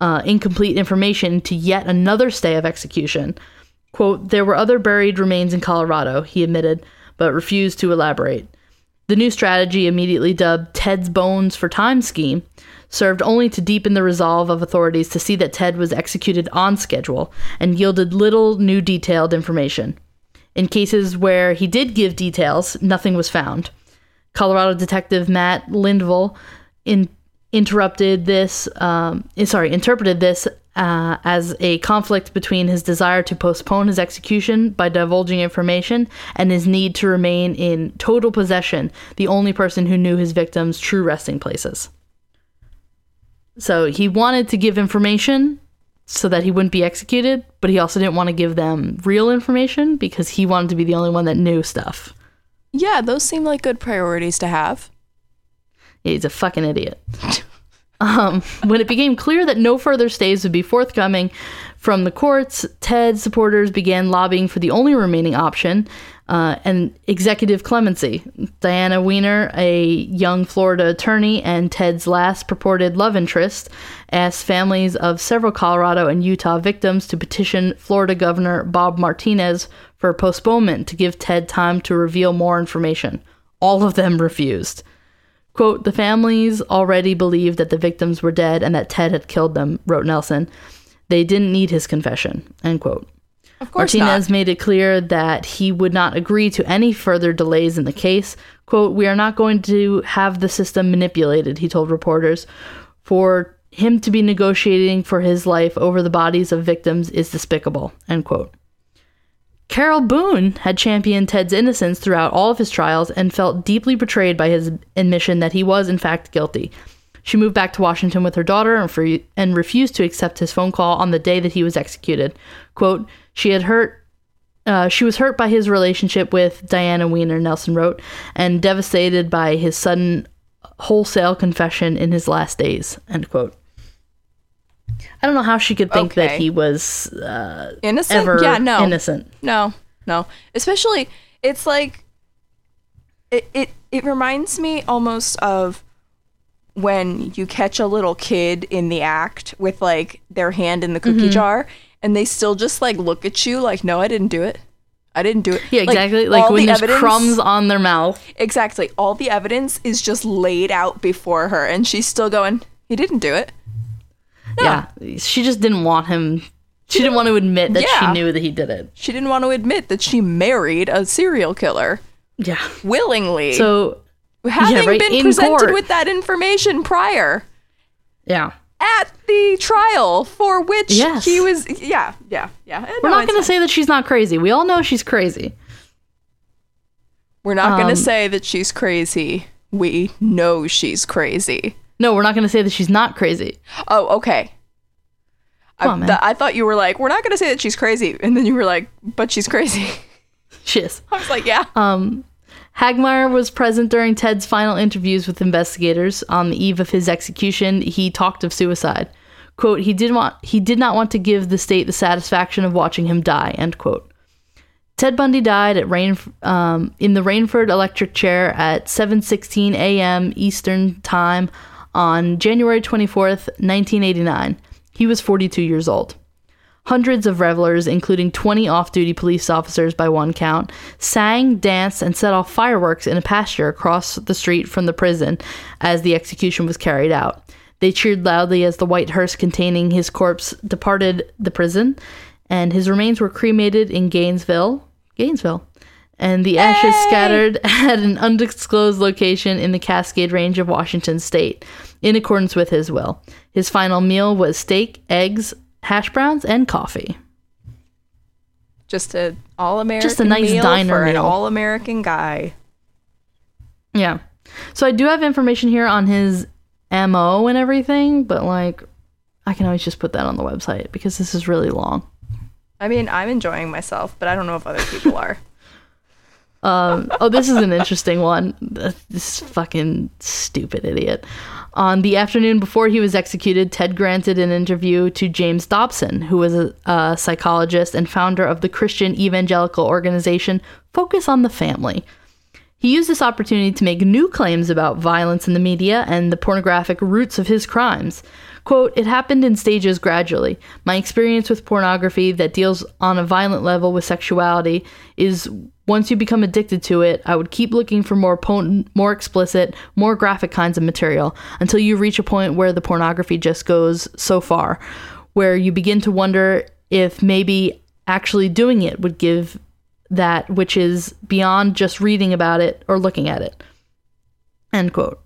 A: uh, incomplete information to yet another stay of execution. Quote, there were other buried remains in Colorado, he admitted, but refused to elaborate. The new strategy, immediately dubbed Ted's Bones for Time scheme, served only to deepen the resolve of authorities to see that Ted was executed on schedule and yielded little new detailed information. In cases where he did give details, nothing was found. Colorado detective Matt Lindvall in, interrupted this, um, sorry, interpreted this uh, as a conflict between his desire to postpone his execution by divulging information and his need to remain in total possession, the only person who knew his victims' true resting places. So he wanted to give information so that he wouldn't be executed, but he also didn't want to give them real information because he wanted to be the only one that knew stuff.
B: Yeah, those seem like good priorities to have.
A: He's a fucking idiot. um, when it became clear that no further stays would be forthcoming from the courts, Ted supporters began lobbying for the only remaining option, uh, and executive clemency. Diana Weiner, a young Florida attorney and Ted's last purported love interest, asked families of several Colorado and Utah victims to petition Florida Governor Bob Martinez for a postponement to give Ted time to reveal more information. All of them refused. Quote, the families already believed that the victims were dead and that Ted had killed them, wrote Nelson. They didn't need his confession, end quote.
B: Of course
A: Martinez
B: not.
A: made it clear that he would not agree to any further delays in the case. Quote, We are not going to have the system manipulated, he told reporters. For him to be negotiating for his life over the bodies of victims is despicable, end quote. Carol Boone had championed Ted's innocence throughout all of his trials and felt deeply betrayed by his admission that he was, in fact, guilty. She moved back to Washington with her daughter and, free, and refused to accept his phone call on the day that he was executed. Quote, she had hurt uh, she was hurt by his relationship with Diana Weiner, Nelson wrote, and devastated by his sudden wholesale confession in his last days. End quote. I don't know how she could think that he was uh,
B: Innocent?
A: ever
B: yeah, no.
A: innocent.
B: No, no. Especially, it's like it, it. It reminds me almost of when you catch a little kid in the act with like their hand in the cookie
A: Mm-hmm.
B: jar, and they still just like look at you like, "No, I didn't do it. I didn't do it."
A: Yeah, exactly. Like,
B: all
A: when
B: the
A: there's
B: evidence-
A: crumbs on their mouth.
B: Exactly. All the evidence is just laid out before her, and she's still going, "He didn't do it."
A: Yeah, she just didn't want him. She didn't want to admit that
B: Yeah.
A: she knew that he did it.
B: She didn't want to admit that she married a serial killer
A: Yeah.
B: willingly.
A: So
B: having
A: right,
B: been presented
A: court.
B: with that information prior
A: yeah,
B: at the trial for which
A: Yes.
B: he was yeah yeah yeah
A: we're not going to say that she's not crazy. We all know she's crazy.
B: we're not going
A: um,
B: to say that she's crazy we know she's crazy
A: No, we're not going to say that she's not crazy.
B: oh okay
A: Come
B: I, th- I thought you were like we're not going to say that she's crazy and then you were like but she's crazy
A: She is.
B: i was like yeah
A: Um, Hagmaier was present during Ted's final interviews with investigators. On the eve of his execution, he talked of suicide. "Quote: He did want he did not want to give the state the satisfaction of watching him die." End quote. Ted Bundy died at um, in the Raiford Electric Chair at 7:16 a.m. Eastern Time on January 24th, 1989. He was 42 years old. Hundreds of revelers, including 20 off duty police officers by one count, sang, danced, and set off fireworks in a pasture across the street from the prison as the execution was carried out. They cheered loudly as the white hearse containing his corpse departed the prison, and his remains were cremated in Gainesville. Gainesville. And the ashes scattered at an undisclosed location in the Cascade Range of Washington state, in accordance with his will. His final meal was steak, eggs, hash browns, and coffee.
B: just a all-american
A: Just a nice
B: meal
A: diner
B: for an all-american guy
A: Yeah. So I do have information here on his MO and everything, but like I can always just put that on the website because this is really long.
B: I mean, I'm enjoying myself, but I don't know if other people are.
A: Um, oh, this is an interesting one. This fucking stupid idiot. On the afternoon before he was executed, Ted granted an interview to James Dobson, who was a, a psychologist and founder of the Christian evangelical organization Focus on the Family. He used this opportunity to make new claims about violence in the media and the pornographic roots of his crimes. Quote, it happened in stages gradually. My experience with pornography that deals on a violent level with sexuality is once you become addicted to it, I would keep looking for more potent, more explicit, more graphic kinds of material until you reach a point where the pornography just goes so far, where you begin to wonder if maybe actually doing it would give that which is beyond just reading about it or looking at it. End quote.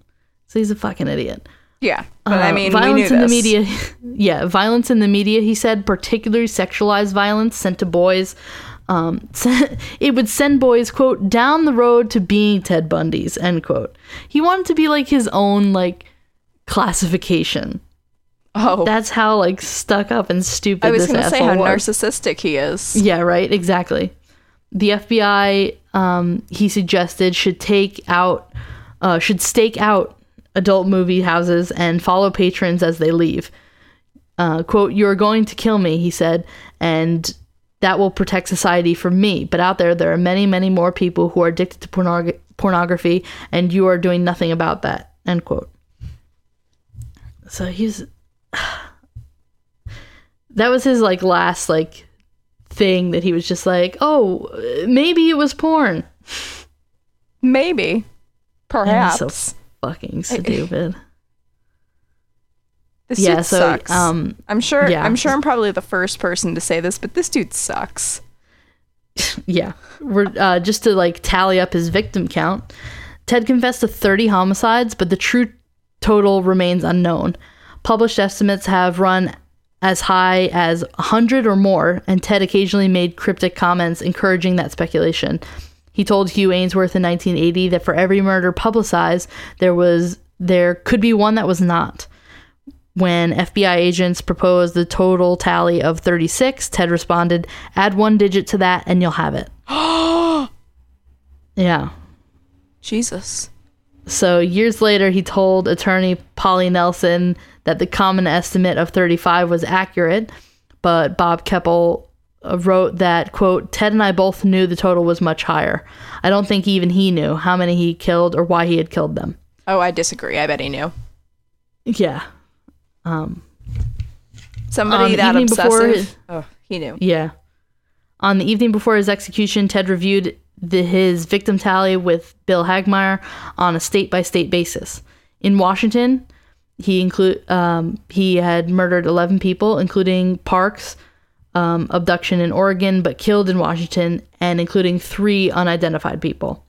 A: So he's a fucking idiot.
B: Yeah, but I
A: Uh,
B: mean,
A: violence in the media. Yeah, violence in the media. He said, particularly sexualized violence sent to boys. Um, it would send boys quote down the road to being Ted Bundy's end quote. He wanted to be like his own like classification.
B: Oh,
A: That's how like stuck up and stupid.
B: I was going to say how
A: was.
B: narcissistic he is.
A: Yeah, right. Exactly. The FBI, um, he suggested, should take out, uh, should stake out adult movie houses and follow patrons as they leave. Uh, "Quote: You are going to kill me," he said, and that will protect society from me. But out there, there are many, many more people who are addicted to pornog- pornography, and you are doing nothing about that. End quote. So he's. That was his like last like thing that he was just like, oh, maybe it was porn.
B: Maybe. Perhaps.
A: so fucking stupid.
B: this
A: yeah,
B: dude
A: so
B: sucks.
A: um
B: I'm sure
A: yeah.
B: I'm sure I'm probably the first person to say this, but this dude sucks.
A: yeah. We're uh just to like tally up his victim count. Ted confessed to 30 homicides, but the true total remains unknown. Published estimates have run as high as 100 or more, and Ted occasionally made cryptic comments encouraging that speculation. He told Hugh Aynesworth in 1980 that for every murder publicized, there was there could be one that was not. When FBI agents proposed the total tally of 36, Ted responded, "Add one digit to that and you'll have it." yeah.
B: Jesus.
A: So years later, he told attorney Polly Nelson that the common estimate of 35 was accurate, but Bob Keppel uh, wrote that quote Ted and I both knew the total was much higher. I don't think even he knew how many he killed or why he had killed them.
B: Oh, I disagree. I bet he knew.
A: Yeah. Um
B: Somebody that obsessive.
A: his-
B: oh, he knew.
A: Yeah. On the evening before his execution, Ted reviewed the, his victim tally with Bill Hagmaier on a state by state basis. In Washington, he include um, he had murdered 11 people, including Parks, um, abduction in Oregon, but killed in Washington, and including three unidentified people.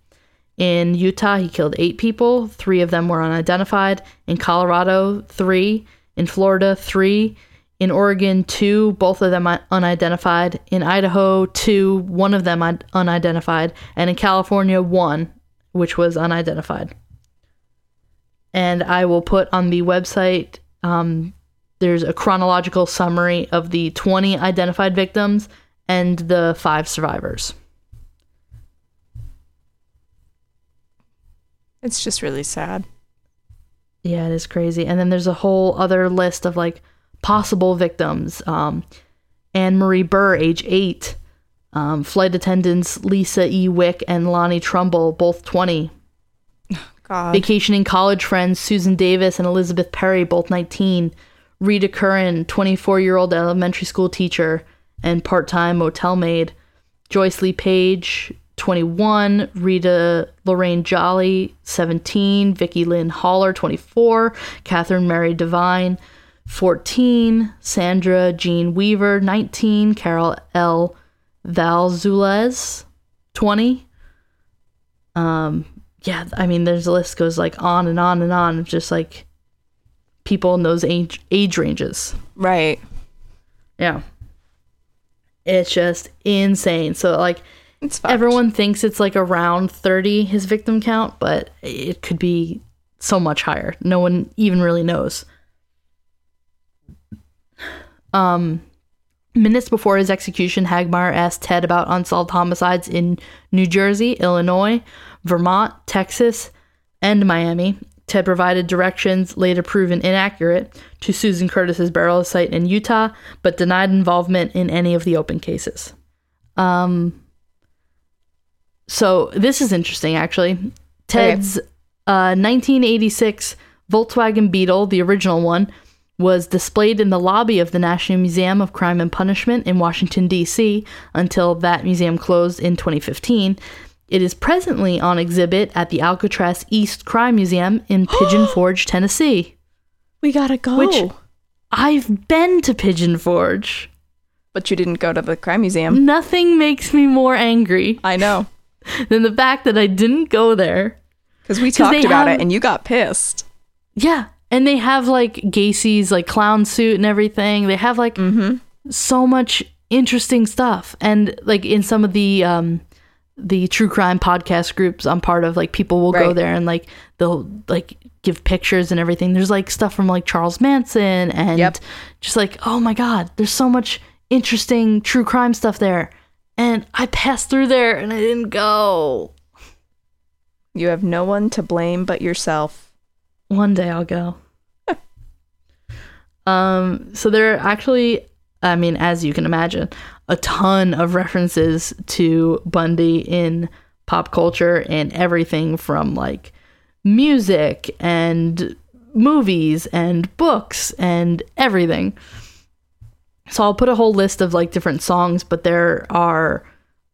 A: In Utah, he killed eight people. Three of them were unidentified. In Colorado, three. In Florida, three. In Oregon, two, both of them unidentified. In Idaho, two, one of them unidentified. And in California, one, which was unidentified. And I will put on the website, um, there's a chronological summary of the 20 identified victims and the five survivors.
B: It's just really sad.
A: Yeah, it is crazy. And then there's a whole other list of like possible victims. Um, Anne Marie Burr, age eight. Um, flight attendants Lisa E. Wick and Lonnie Trumbull, both 20.
B: God.
A: Vacationing college friends Susan Davis and Elizabeth Perry, both 19. Rita Curran, 24 year old elementary school teacher and part time motel maid. Joyce LePage, 21. Rita Lorraine Jolly, 17. Vicki Lynn Haller, 24. Catherine Mary Devine, 14. Sandra Jean Weaver, 19. Carol L. Valzulez, 20. Um, yeah, I mean, there's a list goes like on and on and on of just like people in those age age ranges.
B: Right.
A: Yeah, it's just insane. So like
B: It's fucked.
A: everyone thinks it's like around 30 his victim count, but it could be so much higher. No one even really knows. Um, minutes before his execution, Hagmaier asked Ted about unsolved homicides in New Jersey, Illinois, Vermont, Texas, and Miami. Ted provided directions, later proven inaccurate, to Susan Curtis's burial site in Utah, but denied involvement in any of the open cases. Um, so this is interesting, actually. Ted's uh, 1986 Volkswagen Beetle, the original one, was displayed in the lobby of the National Museum of Crime and Punishment in Washington, D.C., until that museum closed in 2015. It is presently on exhibit at the Alcatraz East Crime Museum in Pigeon Forge, Tennessee.
B: We gotta go.
A: Which- I've been to Pigeon Forge.
B: but you didn't go to the crime museum.
A: Nothing makes me more angry
B: I know.
A: than the fact that I didn't go there.
B: Because we
A: 'Cause
B: talked about
A: have-
B: it and you got pissed.
A: Yeah. And they have like Gacy's like clown suit and everything. They have like so much interesting stuff. And like in some of the um the true crime podcast groups I'm part of, like people will go there and like they'll like give pictures and everything. There's like stuff from like Charles Manson and
B: Yep.
A: just like, oh my God, there's so much interesting true crime stuff there. And I passed through there and I didn't go.
B: You have no one to blame but yourself.
A: One day I'll go. Um, so there are actually, I mean, as you can imagine, a ton of references to Bundy in pop culture and everything from like music and movies and books and everything. So I'll put a whole list of like different songs, but there are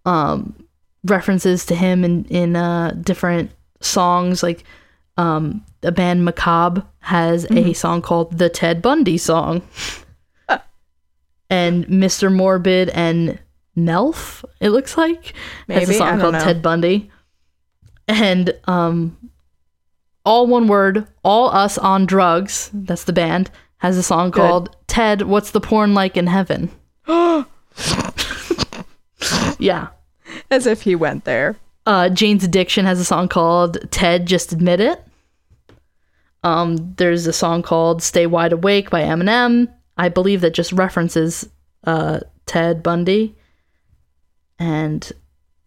A: um references to him in in uh different songs like um the band Macabre has a song called the Ted Bundy song. and Mr. Morbid and Melf, it looks like, has a song called
B: know.
A: Ted Bundy. And um all one word, all us on drugs, that's the band, has a song
B: Good.
A: called Ted, What's the Porn Like in Heaven? yeah.
B: As if he went there.
A: Uh, Jane's Addiction has a song called Ted Just Admit It. Um, there's a song called Stay Wide Awake by Eminem. I believe that just references uh, Ted Bundy. And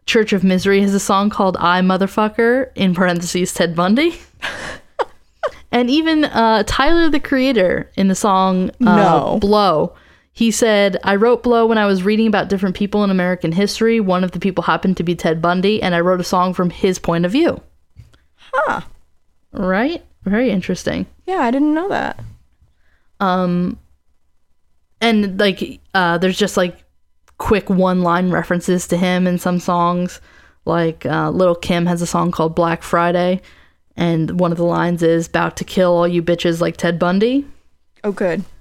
A: Church of Misery has a song called I Motherfucker, in parentheses, Ted Bundy. and even uh, Tyler the Creator in the song uh,
B: No.
A: Blow. He said, I wrote Blow when I was reading about different people in American history. One of the people happened to be Ted Bundy, and I wrote a song from his point of view.
B: Huh.
A: Right? Very interesting.
B: Yeah, I didn't know that.
A: Um, and like, uh, there's just like quick one line references to him in some songs. Like, uh, Lil' Kim has a song called Black Friday, and one of the lines is, About to kill all you bitches like Ted Bundy.
B: Oh, good.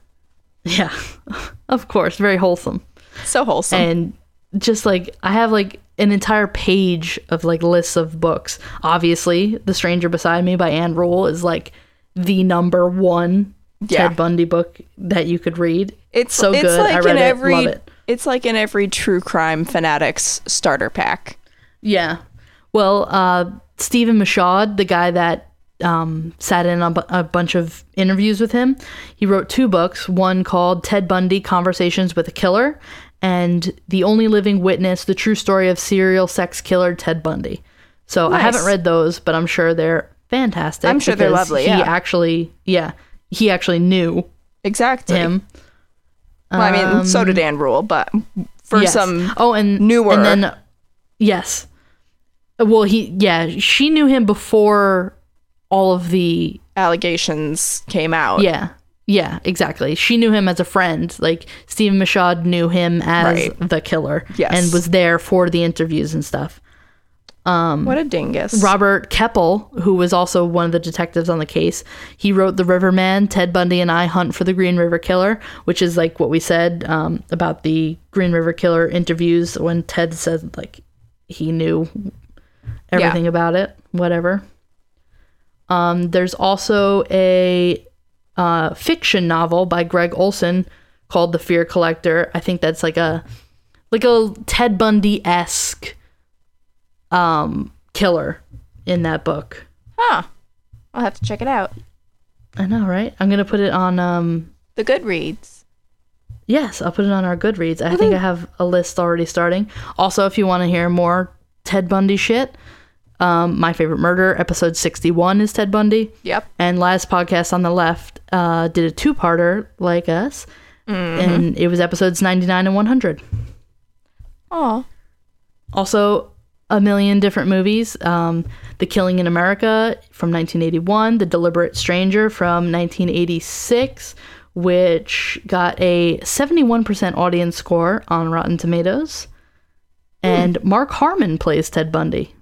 A: Yeah, of course, very wholesome.
B: So wholesome.
A: and just like I have like an entire page of like lists of books. Obviously, The Stranger Beside Me by Ann Rule is like the number one
B: Yeah.
A: Ted Bundy book that you could read.
B: it's
A: so
B: it's
A: good.
B: Like
A: I read
B: in
A: it,
B: every,
A: love it.
B: It's like in every true crime fanatics starter pack.
A: Yeah. Well, uh, Stephen Michaud, the guy that um, sat in bu- a bunch of interviews with him, he wrote two books. One called Ted Bundy Conversations with a Killer, and The Only Living Witness The True Story of Serial Sex Killer Ted Bundy. So I haven't read those, but I'm sure they're fantastic.
B: I'm sure they're lovely,
A: He
B: yeah.
A: actually, yeah, he actually knew
B: Exactly.
A: him.
B: Well, I mean, so did Ann Rule, but for
A: Um, Yes.
B: some
A: oh and
B: newer-
A: and then yes well he yeah she knew him before all of the
B: allegations came out.
A: yeah yeah exactly she knew him as a friend like stephen michaud knew him as
B: Right.
A: the killer
B: Yes.
A: and was there for the interviews and stuff Um,
B: What a dingus.
A: robert keppel who was also one of the detectives on the case he wrote the riverman ted bundy and i hunt for the green river killer which is like what we said um, about the green river killer interviews when ted said like he knew everything about it whatever um, there's also a uh, fiction novel by gregg olsen called the fear collector i think that's like a like a ted bundy-esque um, killer in that book
B: Huh. I'll have to check it out.
A: i know right i'm gonna put it on um
B: The Goodreads.
A: Yes, I'll put it on our Goodreads. I think I have a list already starting. Also, if you want to hear more Ted Bundy shit, um, my favorite murder episode sixty-one is Ted Bundy.
B: Yep.
A: And last podcast on the left uh, did a two-parter like us, and it was episodes ninety-nine and one hundred.
B: Oh.
A: Also, a million different movies. Um, the Killing in America from 1981, The Deliberate Stranger from 1986, which got a 71% audience score on Rotten Tomatoes. And Mark Harmon plays Ted Bundy.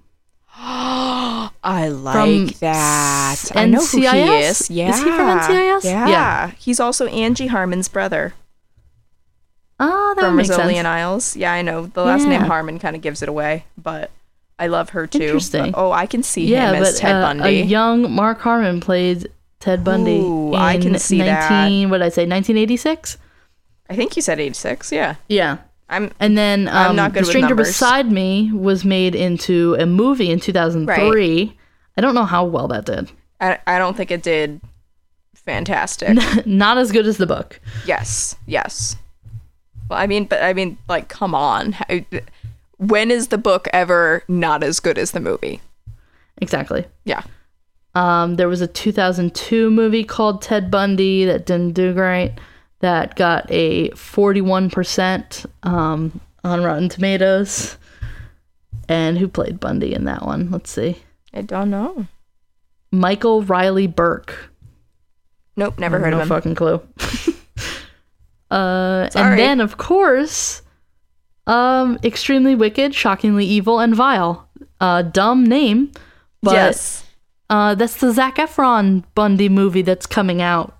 B: I like
A: From
B: that.
A: S-
B: I know who he
A: NCIS?
B: is. Yeah.
A: Is he from NCIS?
B: Yeah.
A: Yeah.
B: He's also Angie Harmon's brother
A: Oh, that
B: from
A: makes
B: Rizzoli
A: sense.
B: Isles. Yeah, I know. The last name Harmon kind of gives it away, but I love her too.
A: Interesting.
B: But- oh, I can see
A: yeah,
B: him as
A: but
B: Ted
A: uh,
B: Bundy.
A: a young Mark Harmon played Ted Bundy
B: Ooh,
A: in
B: I can see that.
A: what did I say, 1986?
B: I think you said 86. Yeah.
A: Yeah.
B: I'm
A: And then um,
B: I'm not good
A: The Stranger. Beside Me was made into a movie in 2003. I don't know how well that did.
B: I, I don't think it did fantastic.
A: Not as good as the book.
B: yes. Yes. Well, I mean, but I mean like come on. How- When is the book ever not as good as the movie?
A: Exactly.
B: Yeah.
A: Um, there was a 2002 movie called Ted Bundy that didn't do great. That got a 41% um, on Rotten Tomatoes. And who played Bundy in that one? Let's see.
B: I don't know.
A: Michael Riley Burke.
B: Nope, never heard
A: no
B: of him.
A: fucking clue. uh,
B: Sorry.
A: and then, of course, um, extremely wicked, shockingly evil, and vile. Uh, dumb name, but
B: yes.
A: uh, that's the Zac Efron Bundy movie that's coming out.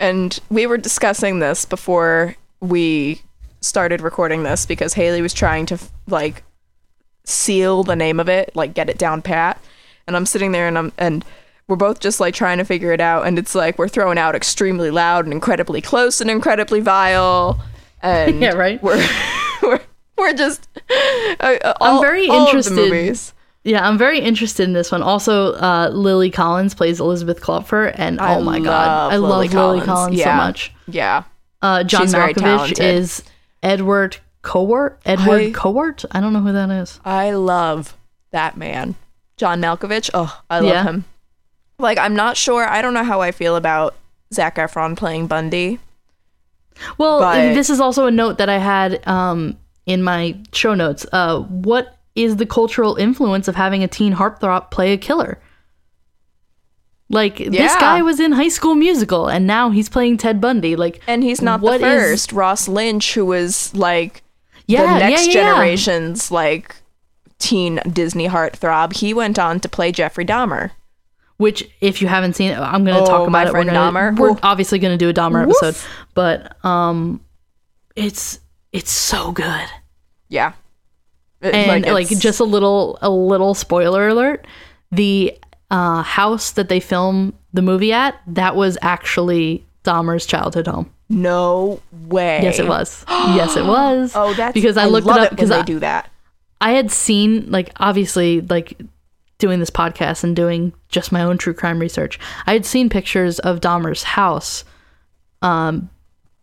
B: And we were discussing this before we started recording this because Haley was trying to like seal the name of it, like get it down pat. And I'm sitting there and I'm and we're both just like trying to figure it out and it's like we're throwing out extremely loud and incredibly close and incredibly vile and
A: Yeah, right.
B: we're we're, we're just uh, uh,
A: I'm
B: all-
A: very
B: all of the
A: interested-
B: movies.
A: Yeah, I'm very interested in this one. Also, uh, Lily Collins plays Elizabeth Kloepfer, and
B: I
A: oh my god, I
B: love Lily
A: Lily
B: Collins.
A: Collins so much.
B: Yeah.
A: Uh, John
B: She's
A: Malkovich is Edward Cowart. Edward
B: I-
A: Cowart. I don't know who that is.
B: I love that man. John Malkovich. Oh, I love
A: Yeah.
B: him. Like, I'm not sure. I don't know how I feel about Zac Efron playing Bundy.
A: Well,
B: But-
A: this is also a note that I had um, in my show notes. Uh, what is the cultural influence of having a teen heartthrob play a killer? Like this guy was in High School Musical, and now he's playing Ted Bundy. Like,
B: And he's not the
A: is-
B: first. Ross Lynch, who was like
A: yeah,
B: the next
A: yeah, yeah, yeah.
B: generation's like teen Disney heartthrob, he went on to play Jeffrey Dahmer.
A: Which, if you haven't seen it, I'm going to
B: Oh,
A: talk about it. We're, gonna,
B: Dahmer.
A: we're obviously going to do a Dahmer
B: Woof.
A: episode, but um, it's it's so good.
B: Yeah. It-
A: and like,
B: it's-
A: just a little a little spoiler alert the uh, house that they film the movie at that was actually dahmer's childhood home.
B: No way.
A: yes it was. Yes it was.
B: Oh, that's
A: because i looked
B: love
A: it up because
B: they
A: I,
B: do that.
A: I had seen like obviously like doing this podcast and doing just my own true crime research. I had seen pictures of dahmer's house um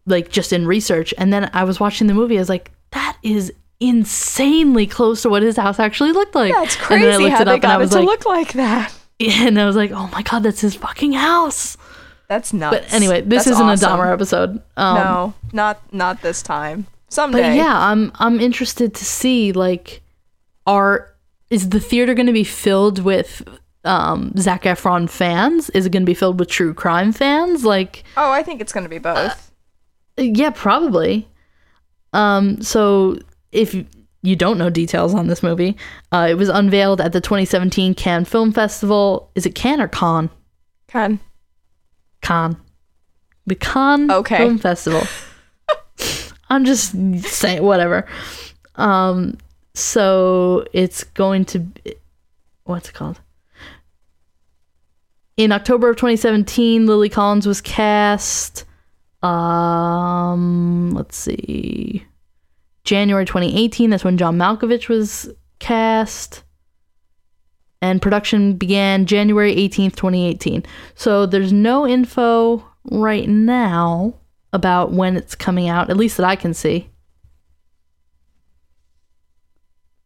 A: like just in research. And then i was watching the movie. I was like that is insanely close to what his house actually looked like
B: That's
A: And then I
B: crazy
A: looked
B: how
A: it
B: they
A: and
B: got it to
A: like,
B: look like that.
A: and I was like, oh my god, that's his fucking house.
B: That's nuts.
A: But anyway, this
B: That's
A: isn't
B: awesome.
A: a Dahmer episode. Um,
B: No, not not this time. Someday.
A: but yeah, I'm I'm interested to see like, are is the theater going to be filled with um Zac Efron fans? Is it going to be filled with true crime fans? Like,
B: Oh, I think it's gonna be both.
A: yeah, probably. Um, so if you don't know details on this movie, uh, it was unveiled at the 2017 Cannes Film Festival. Is it Cannes or Cannes?
B: Can
A: Cannes. The Cannes
B: Okay.
A: Film Festival. I'm just saying whatever. Um so it's going to be, what's it called? In October of 2017, Lily Collins was cast. Um let's see. January 2018, that's when John Malkovich was cast. And production began January 18th, 2018. So there's no info right now about when it's coming out, at least that I can see.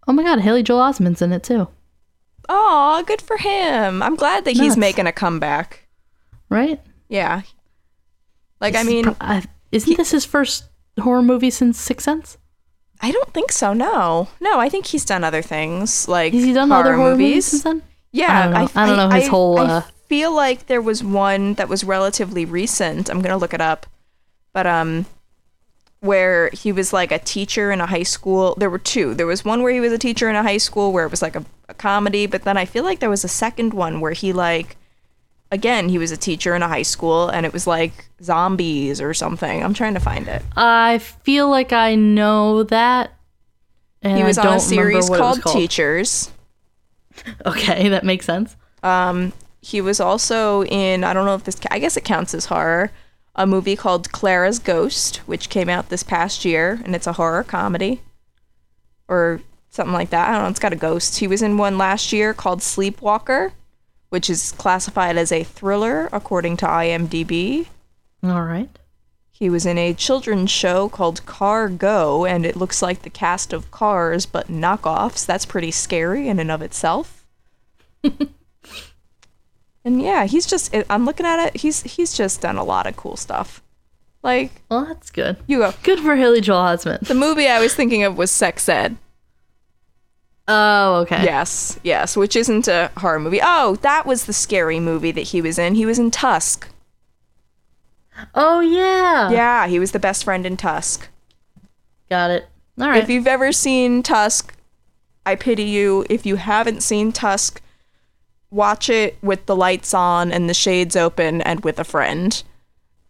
A: Oh my god, Haley Joel Osment's in it too,
B: Oh, good for him. I'm glad that he's making a comeback.
A: right?
B: Yeah. Like I
A: This is
B: mean,
A: pro- I- isn't this his first horror movie since Sixth Sense?
B: I don't think so. No, no. I think he's done other things like
A: Has he done other horror movies since then?
B: Yeah,
A: I don't know. I don't know his whole,
B: I
A: uh,
B: feel like there was one that was relatively recent. I'm gonna look it up, but um, where he was like a teacher in a high school. There were two. There was one where he was a teacher in a high school where it was like a, a comedy, but then I feel like there was a second one where he like, again, he was a teacher in a high school and it was like zombies or something. I'm trying to find it.
A: I feel like I know that.
B: He was on a series
A: remember what it was
B: called Teachers.
A: Okay, that makes sense.
B: Um, he was also in I don't know if this I guess it counts as horror. A movie called Clara's Ghost, which came out this past year, and it's a horror comedy, or something like that. I don't know. It's got a ghost. He was in one last year called Sleepwalker, which is classified as a thriller according to IMDb.
A: All right.
B: He was in a children's show called Car Go, and it looks like the cast of Cars, but knockoffs. That's pretty scary in and of itself. and yeah, he's just. I'm looking at it. He's he's just done a lot of cool stuff. Like
A: Well, that's good.
B: you go.
A: Good for Haley Joel Osment.
B: The movie I was thinking of was Sex Ed.
A: Oh, okay.
B: Yes, yes, which isn't a horror movie. Oh, that was the scary movie that he was in. He was in Tusk.
A: Oh, yeah.
B: Yeah, he was the best friend in Tusk.
A: Got it. All right.
B: If you've ever seen Tusk, I pity you. If you haven't seen Tusk, watch it with the lights on and the shades open and with a friend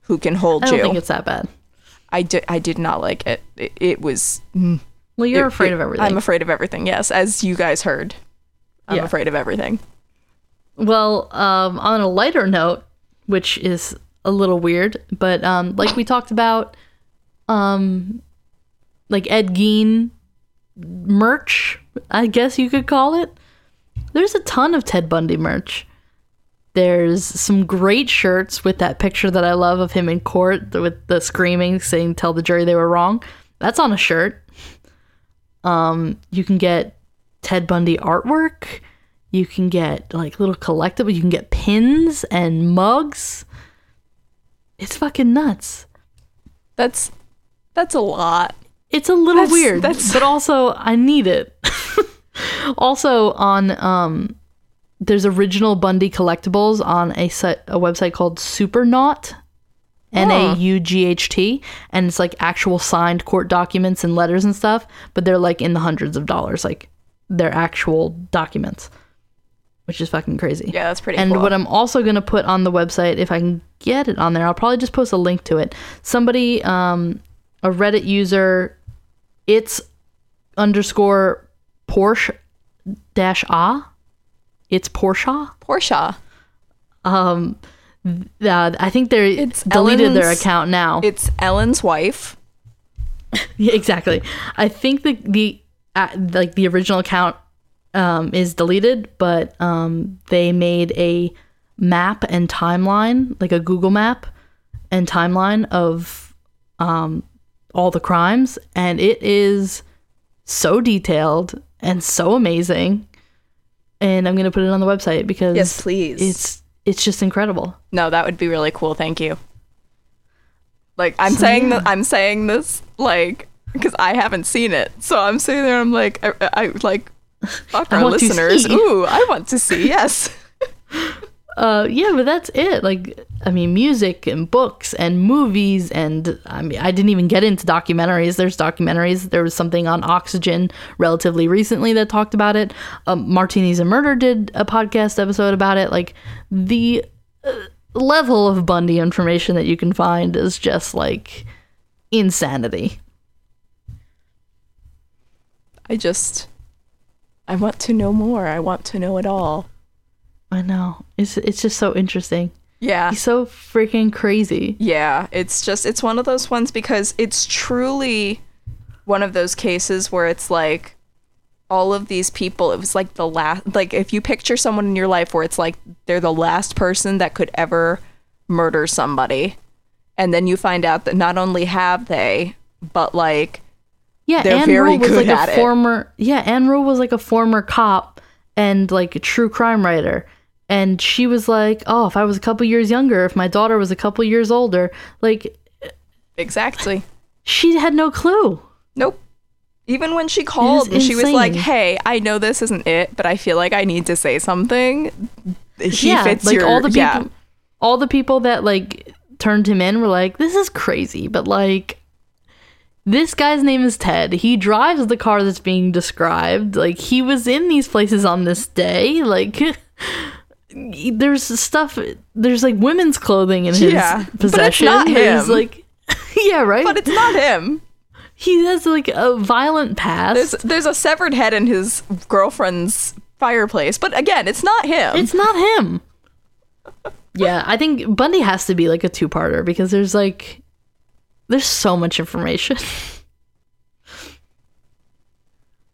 B: who can hold you.
A: I don't
B: you.
A: think it's that bad.
B: I did. I did not like it. It, it was. mm,
A: Well, you're
B: it-
A: afraid
B: it-
A: of everything.
B: I'm afraid of everything. Yes, as you guys heard, I'm
A: Yeah.
B: afraid of everything.
A: Well, um, on a lighter note, which is a little weird, but um, like we talked about, um, like Ed Gein merch, I guess you could call it. There's a ton of Ted Bundy merch. There's some great shirts with that picture that I love of him in court with the screaming, saying "Tell the jury they were wrong." That's on a shirt. Um, you can get Ted Bundy artwork. You can get like little collectible. You can get pins and mugs. It's fucking nuts.
B: That's that's a lot.
A: It's a little
B: That's-
A: weird,
B: that's-
A: but also I need it. also on um there's original Bundy collectibles on a site a website called Supernaught N A U G H T and it's like actual signed court documents and letters and stuff, but they're like in the hundreds of dollars like they're actual documents. Which is fucking crazy.
B: Yeah, that's pretty
A: And
B: cool.
A: what I'm also going to put on the website, if I can get it on there, I'll probably just post a link to it. Somebody, um, a Reddit user, it's underscore Porsche dash ah. It's Porsche.
B: Portia.
A: Um, uh, I think they
B: It's
A: deleted their account now.
B: It's Ellen's wife.
A: Yeah, exactly. I think the the uh, like the original account um, is deleted, but um, they made a map and timeline, like a Google map and timeline of um, all the crimes, and it is so detailed and so amazing. And I'm gonna put it on the website because
B: Yes, please.
A: It's it's just incredible.
B: No, that would be really cool. Thank you. Like I'm
A: So,
B: saying
A: yeah.
B: that I'm saying this like because I haven't seen it, so I'm sitting there. I'm like, I, I like, fuck
A: I
B: our listeners. Ooh, I want to see. Yes.
A: Uh, yeah, but that's it. Like, I mean, music and books and movies, and I mean, I didn't even get into documentaries. There's documentaries. There was something on Oxygen relatively recently that talked about it. Um, Martinis and Murder did a podcast episode about it. Like, the uh, level of Bundy information that you can find is just like insanity.
B: I just, I want to know more. I want to know it all.
A: I know. It's it's just so interesting.
B: Yeah.
A: He's so freaking crazy.
B: Yeah, it's just it's one of those ones because it's truly one of those cases where it's like all of these people it was like the last like if you picture someone in your life where it's like they're the last person that could ever murder somebody and then you find out that not only have they, but like
A: Yeah,
B: They're
A: Ann
B: very
A: Rule was
B: good
A: like
B: at
A: a
B: it.
A: former yeah, Ann Rule was like a former cop and like a true crime writer. And she was like, Oh, if I was a couple years younger, if my daughter was a couple years older, like
B: exactly.
A: she had no clue.
B: Nope. Even when she called and she was like, "Hey, I know this isn't it, but I feel like I need to say something." He
A: yeah,
B: fits
A: like
B: your
A: all the people
B: yeah.
A: all the people that like turned him in were like, This is crazy, but like this guy's name is Ted. He drives the car that's being described. Like he was in these places on this day. Like there's stuff there's like women's clothing in his
B: Yeah, but it's
A: possession.
B: not him.
A: like Yeah, right?
B: But it's not him.
A: he has like a violent past.
B: There's there's a severed head in his girlfriend's fireplace, but again, it's not him.
A: It's not him. yeah, I think Bundy has to be like a two-parter because there's like there's so much information.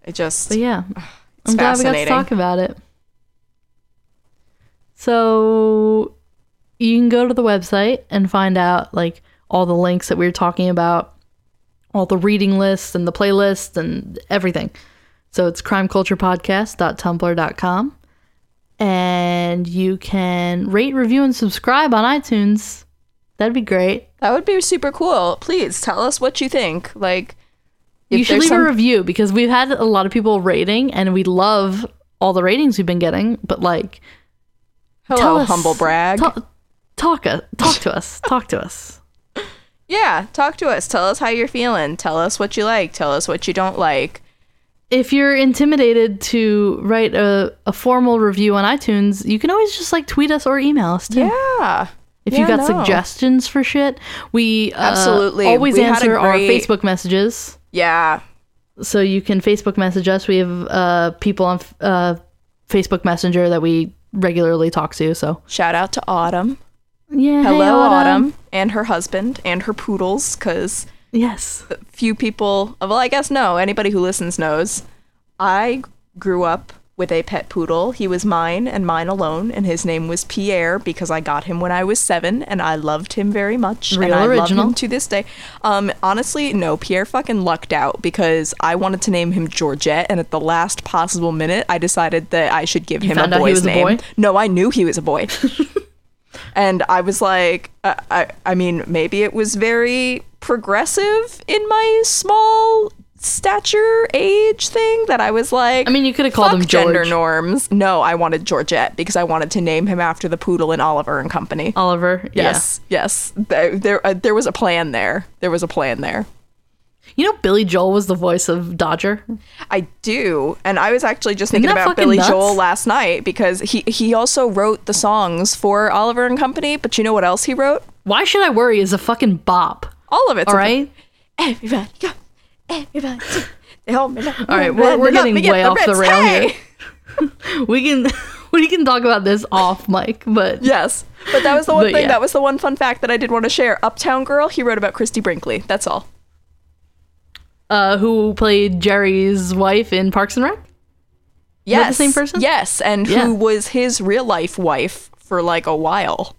B: It just
A: But yeah, I'm glad we got to talk about it. So you can go to the website and find out like all the links that we were talking about, all the reading lists and the playlists and everything. So it's crimeculturepodcast.tumblr.com. And you can rate, review, and subscribe on iTunes. That'd be great.
B: that would be super cool. Please tell us what you think. Like if
A: you should leave
B: some-
A: a review because we've had a lot of people rating and we love all the ratings we've been getting. But like,
B: Hello,
A: tell us,
B: humble brag.
A: Talk, talk, uh, talk to us. Talk to us.
B: yeah, talk to us. Tell us how you're feeling. Tell us what you like. Tell us what you don't like.
A: If you're intimidated to write a, a formal review on iTunes, you can always just like tweet us or email us too.
B: Yeah.
A: If
B: Yeah,
A: you've got
B: no.
A: suggestions for shit, we uh,
B: Absolutely.
A: always
B: We a
A: answer our Facebook messages.
B: Yeah.
A: So you can Facebook message us. We have uh, people on uh, Facebook Messenger that we regularly talk to. So
B: Shout out to Autumn.
A: yeah, hey,
B: Hello, Autumn. and her husband and her poodles, because
A: Yes.
B: few people, well, I guess no, anybody who listens knows. I grew up with a pet poodle. He was mine and mine alone, and his name was Pierre because I got him when I was seven, and I loved him very much.
A: Real
B: and I love him to this day. Um, honestly, no, Pierre fucking lucked out because I wanted to name him Georgette, and at the last possible minute, I decided that I should give him a
A: found out he
B: boy's
A: was a
B: name.
A: boy?
B: No, I knew he was a boy. and I was like, I, I, I mean, maybe it was very progressive in my small stature age thing that I was like,
A: I mean, you could have called him George.
B: gender norms. No, I wanted Georgette because I wanted to name him after the poodle in Oliver and Company.
A: Oliver.
B: Yes, yes, there, there, uh, there was a plan there. There was a plan there.
A: You know, Billy Joel was the voice of Dodger.
B: I do, and I was actually just
A: Isn't
B: thinking about Billy
A: nuts?
B: Joel last night because he he also wrote the songs for Oliver and Company. But you know what else he wrote?
A: Why should I worry? Is a fucking bop.
B: All of it.
A: All right.
B: Everybody go. Everybody. All
A: All right, we're, we're getting way off the rail here. we can we can talk about this off mic, but
B: Yes, but that was the one thing.
A: yeah.
B: That was the one fun fact that I did want to share. Uptown Girl. He wrote about Christie Brinkley. That's all.
A: uh, who played Jerry's wife in Parks and Rec?
B: Yes,
A: the same person?
B: Yes, and
A: Yeah.
B: who was his real life wife for like a while.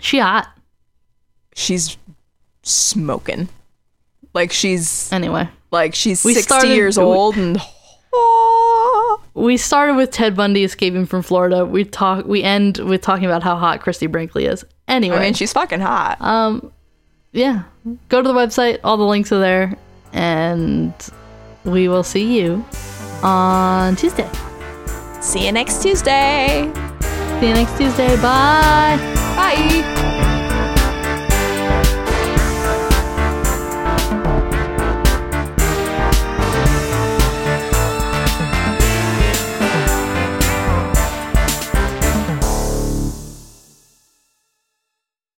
A: She hot.
B: She's smoking. Like she's
A: Anyway,
B: like she's
A: We
B: sixty
A: started-
B: years
A: we-
B: old and.
A: we started with Ted Bundy escaping from Florida. We talk. We end with talking about how hot Christie Brinkley is. Anyway,
B: I mean, she's fucking hot.
A: um, yeah. Go to the website. All the links are there, and we will see you on Tuesday.
B: See you next Tuesday.
A: See you next Tuesday. Bye.
B: Bye.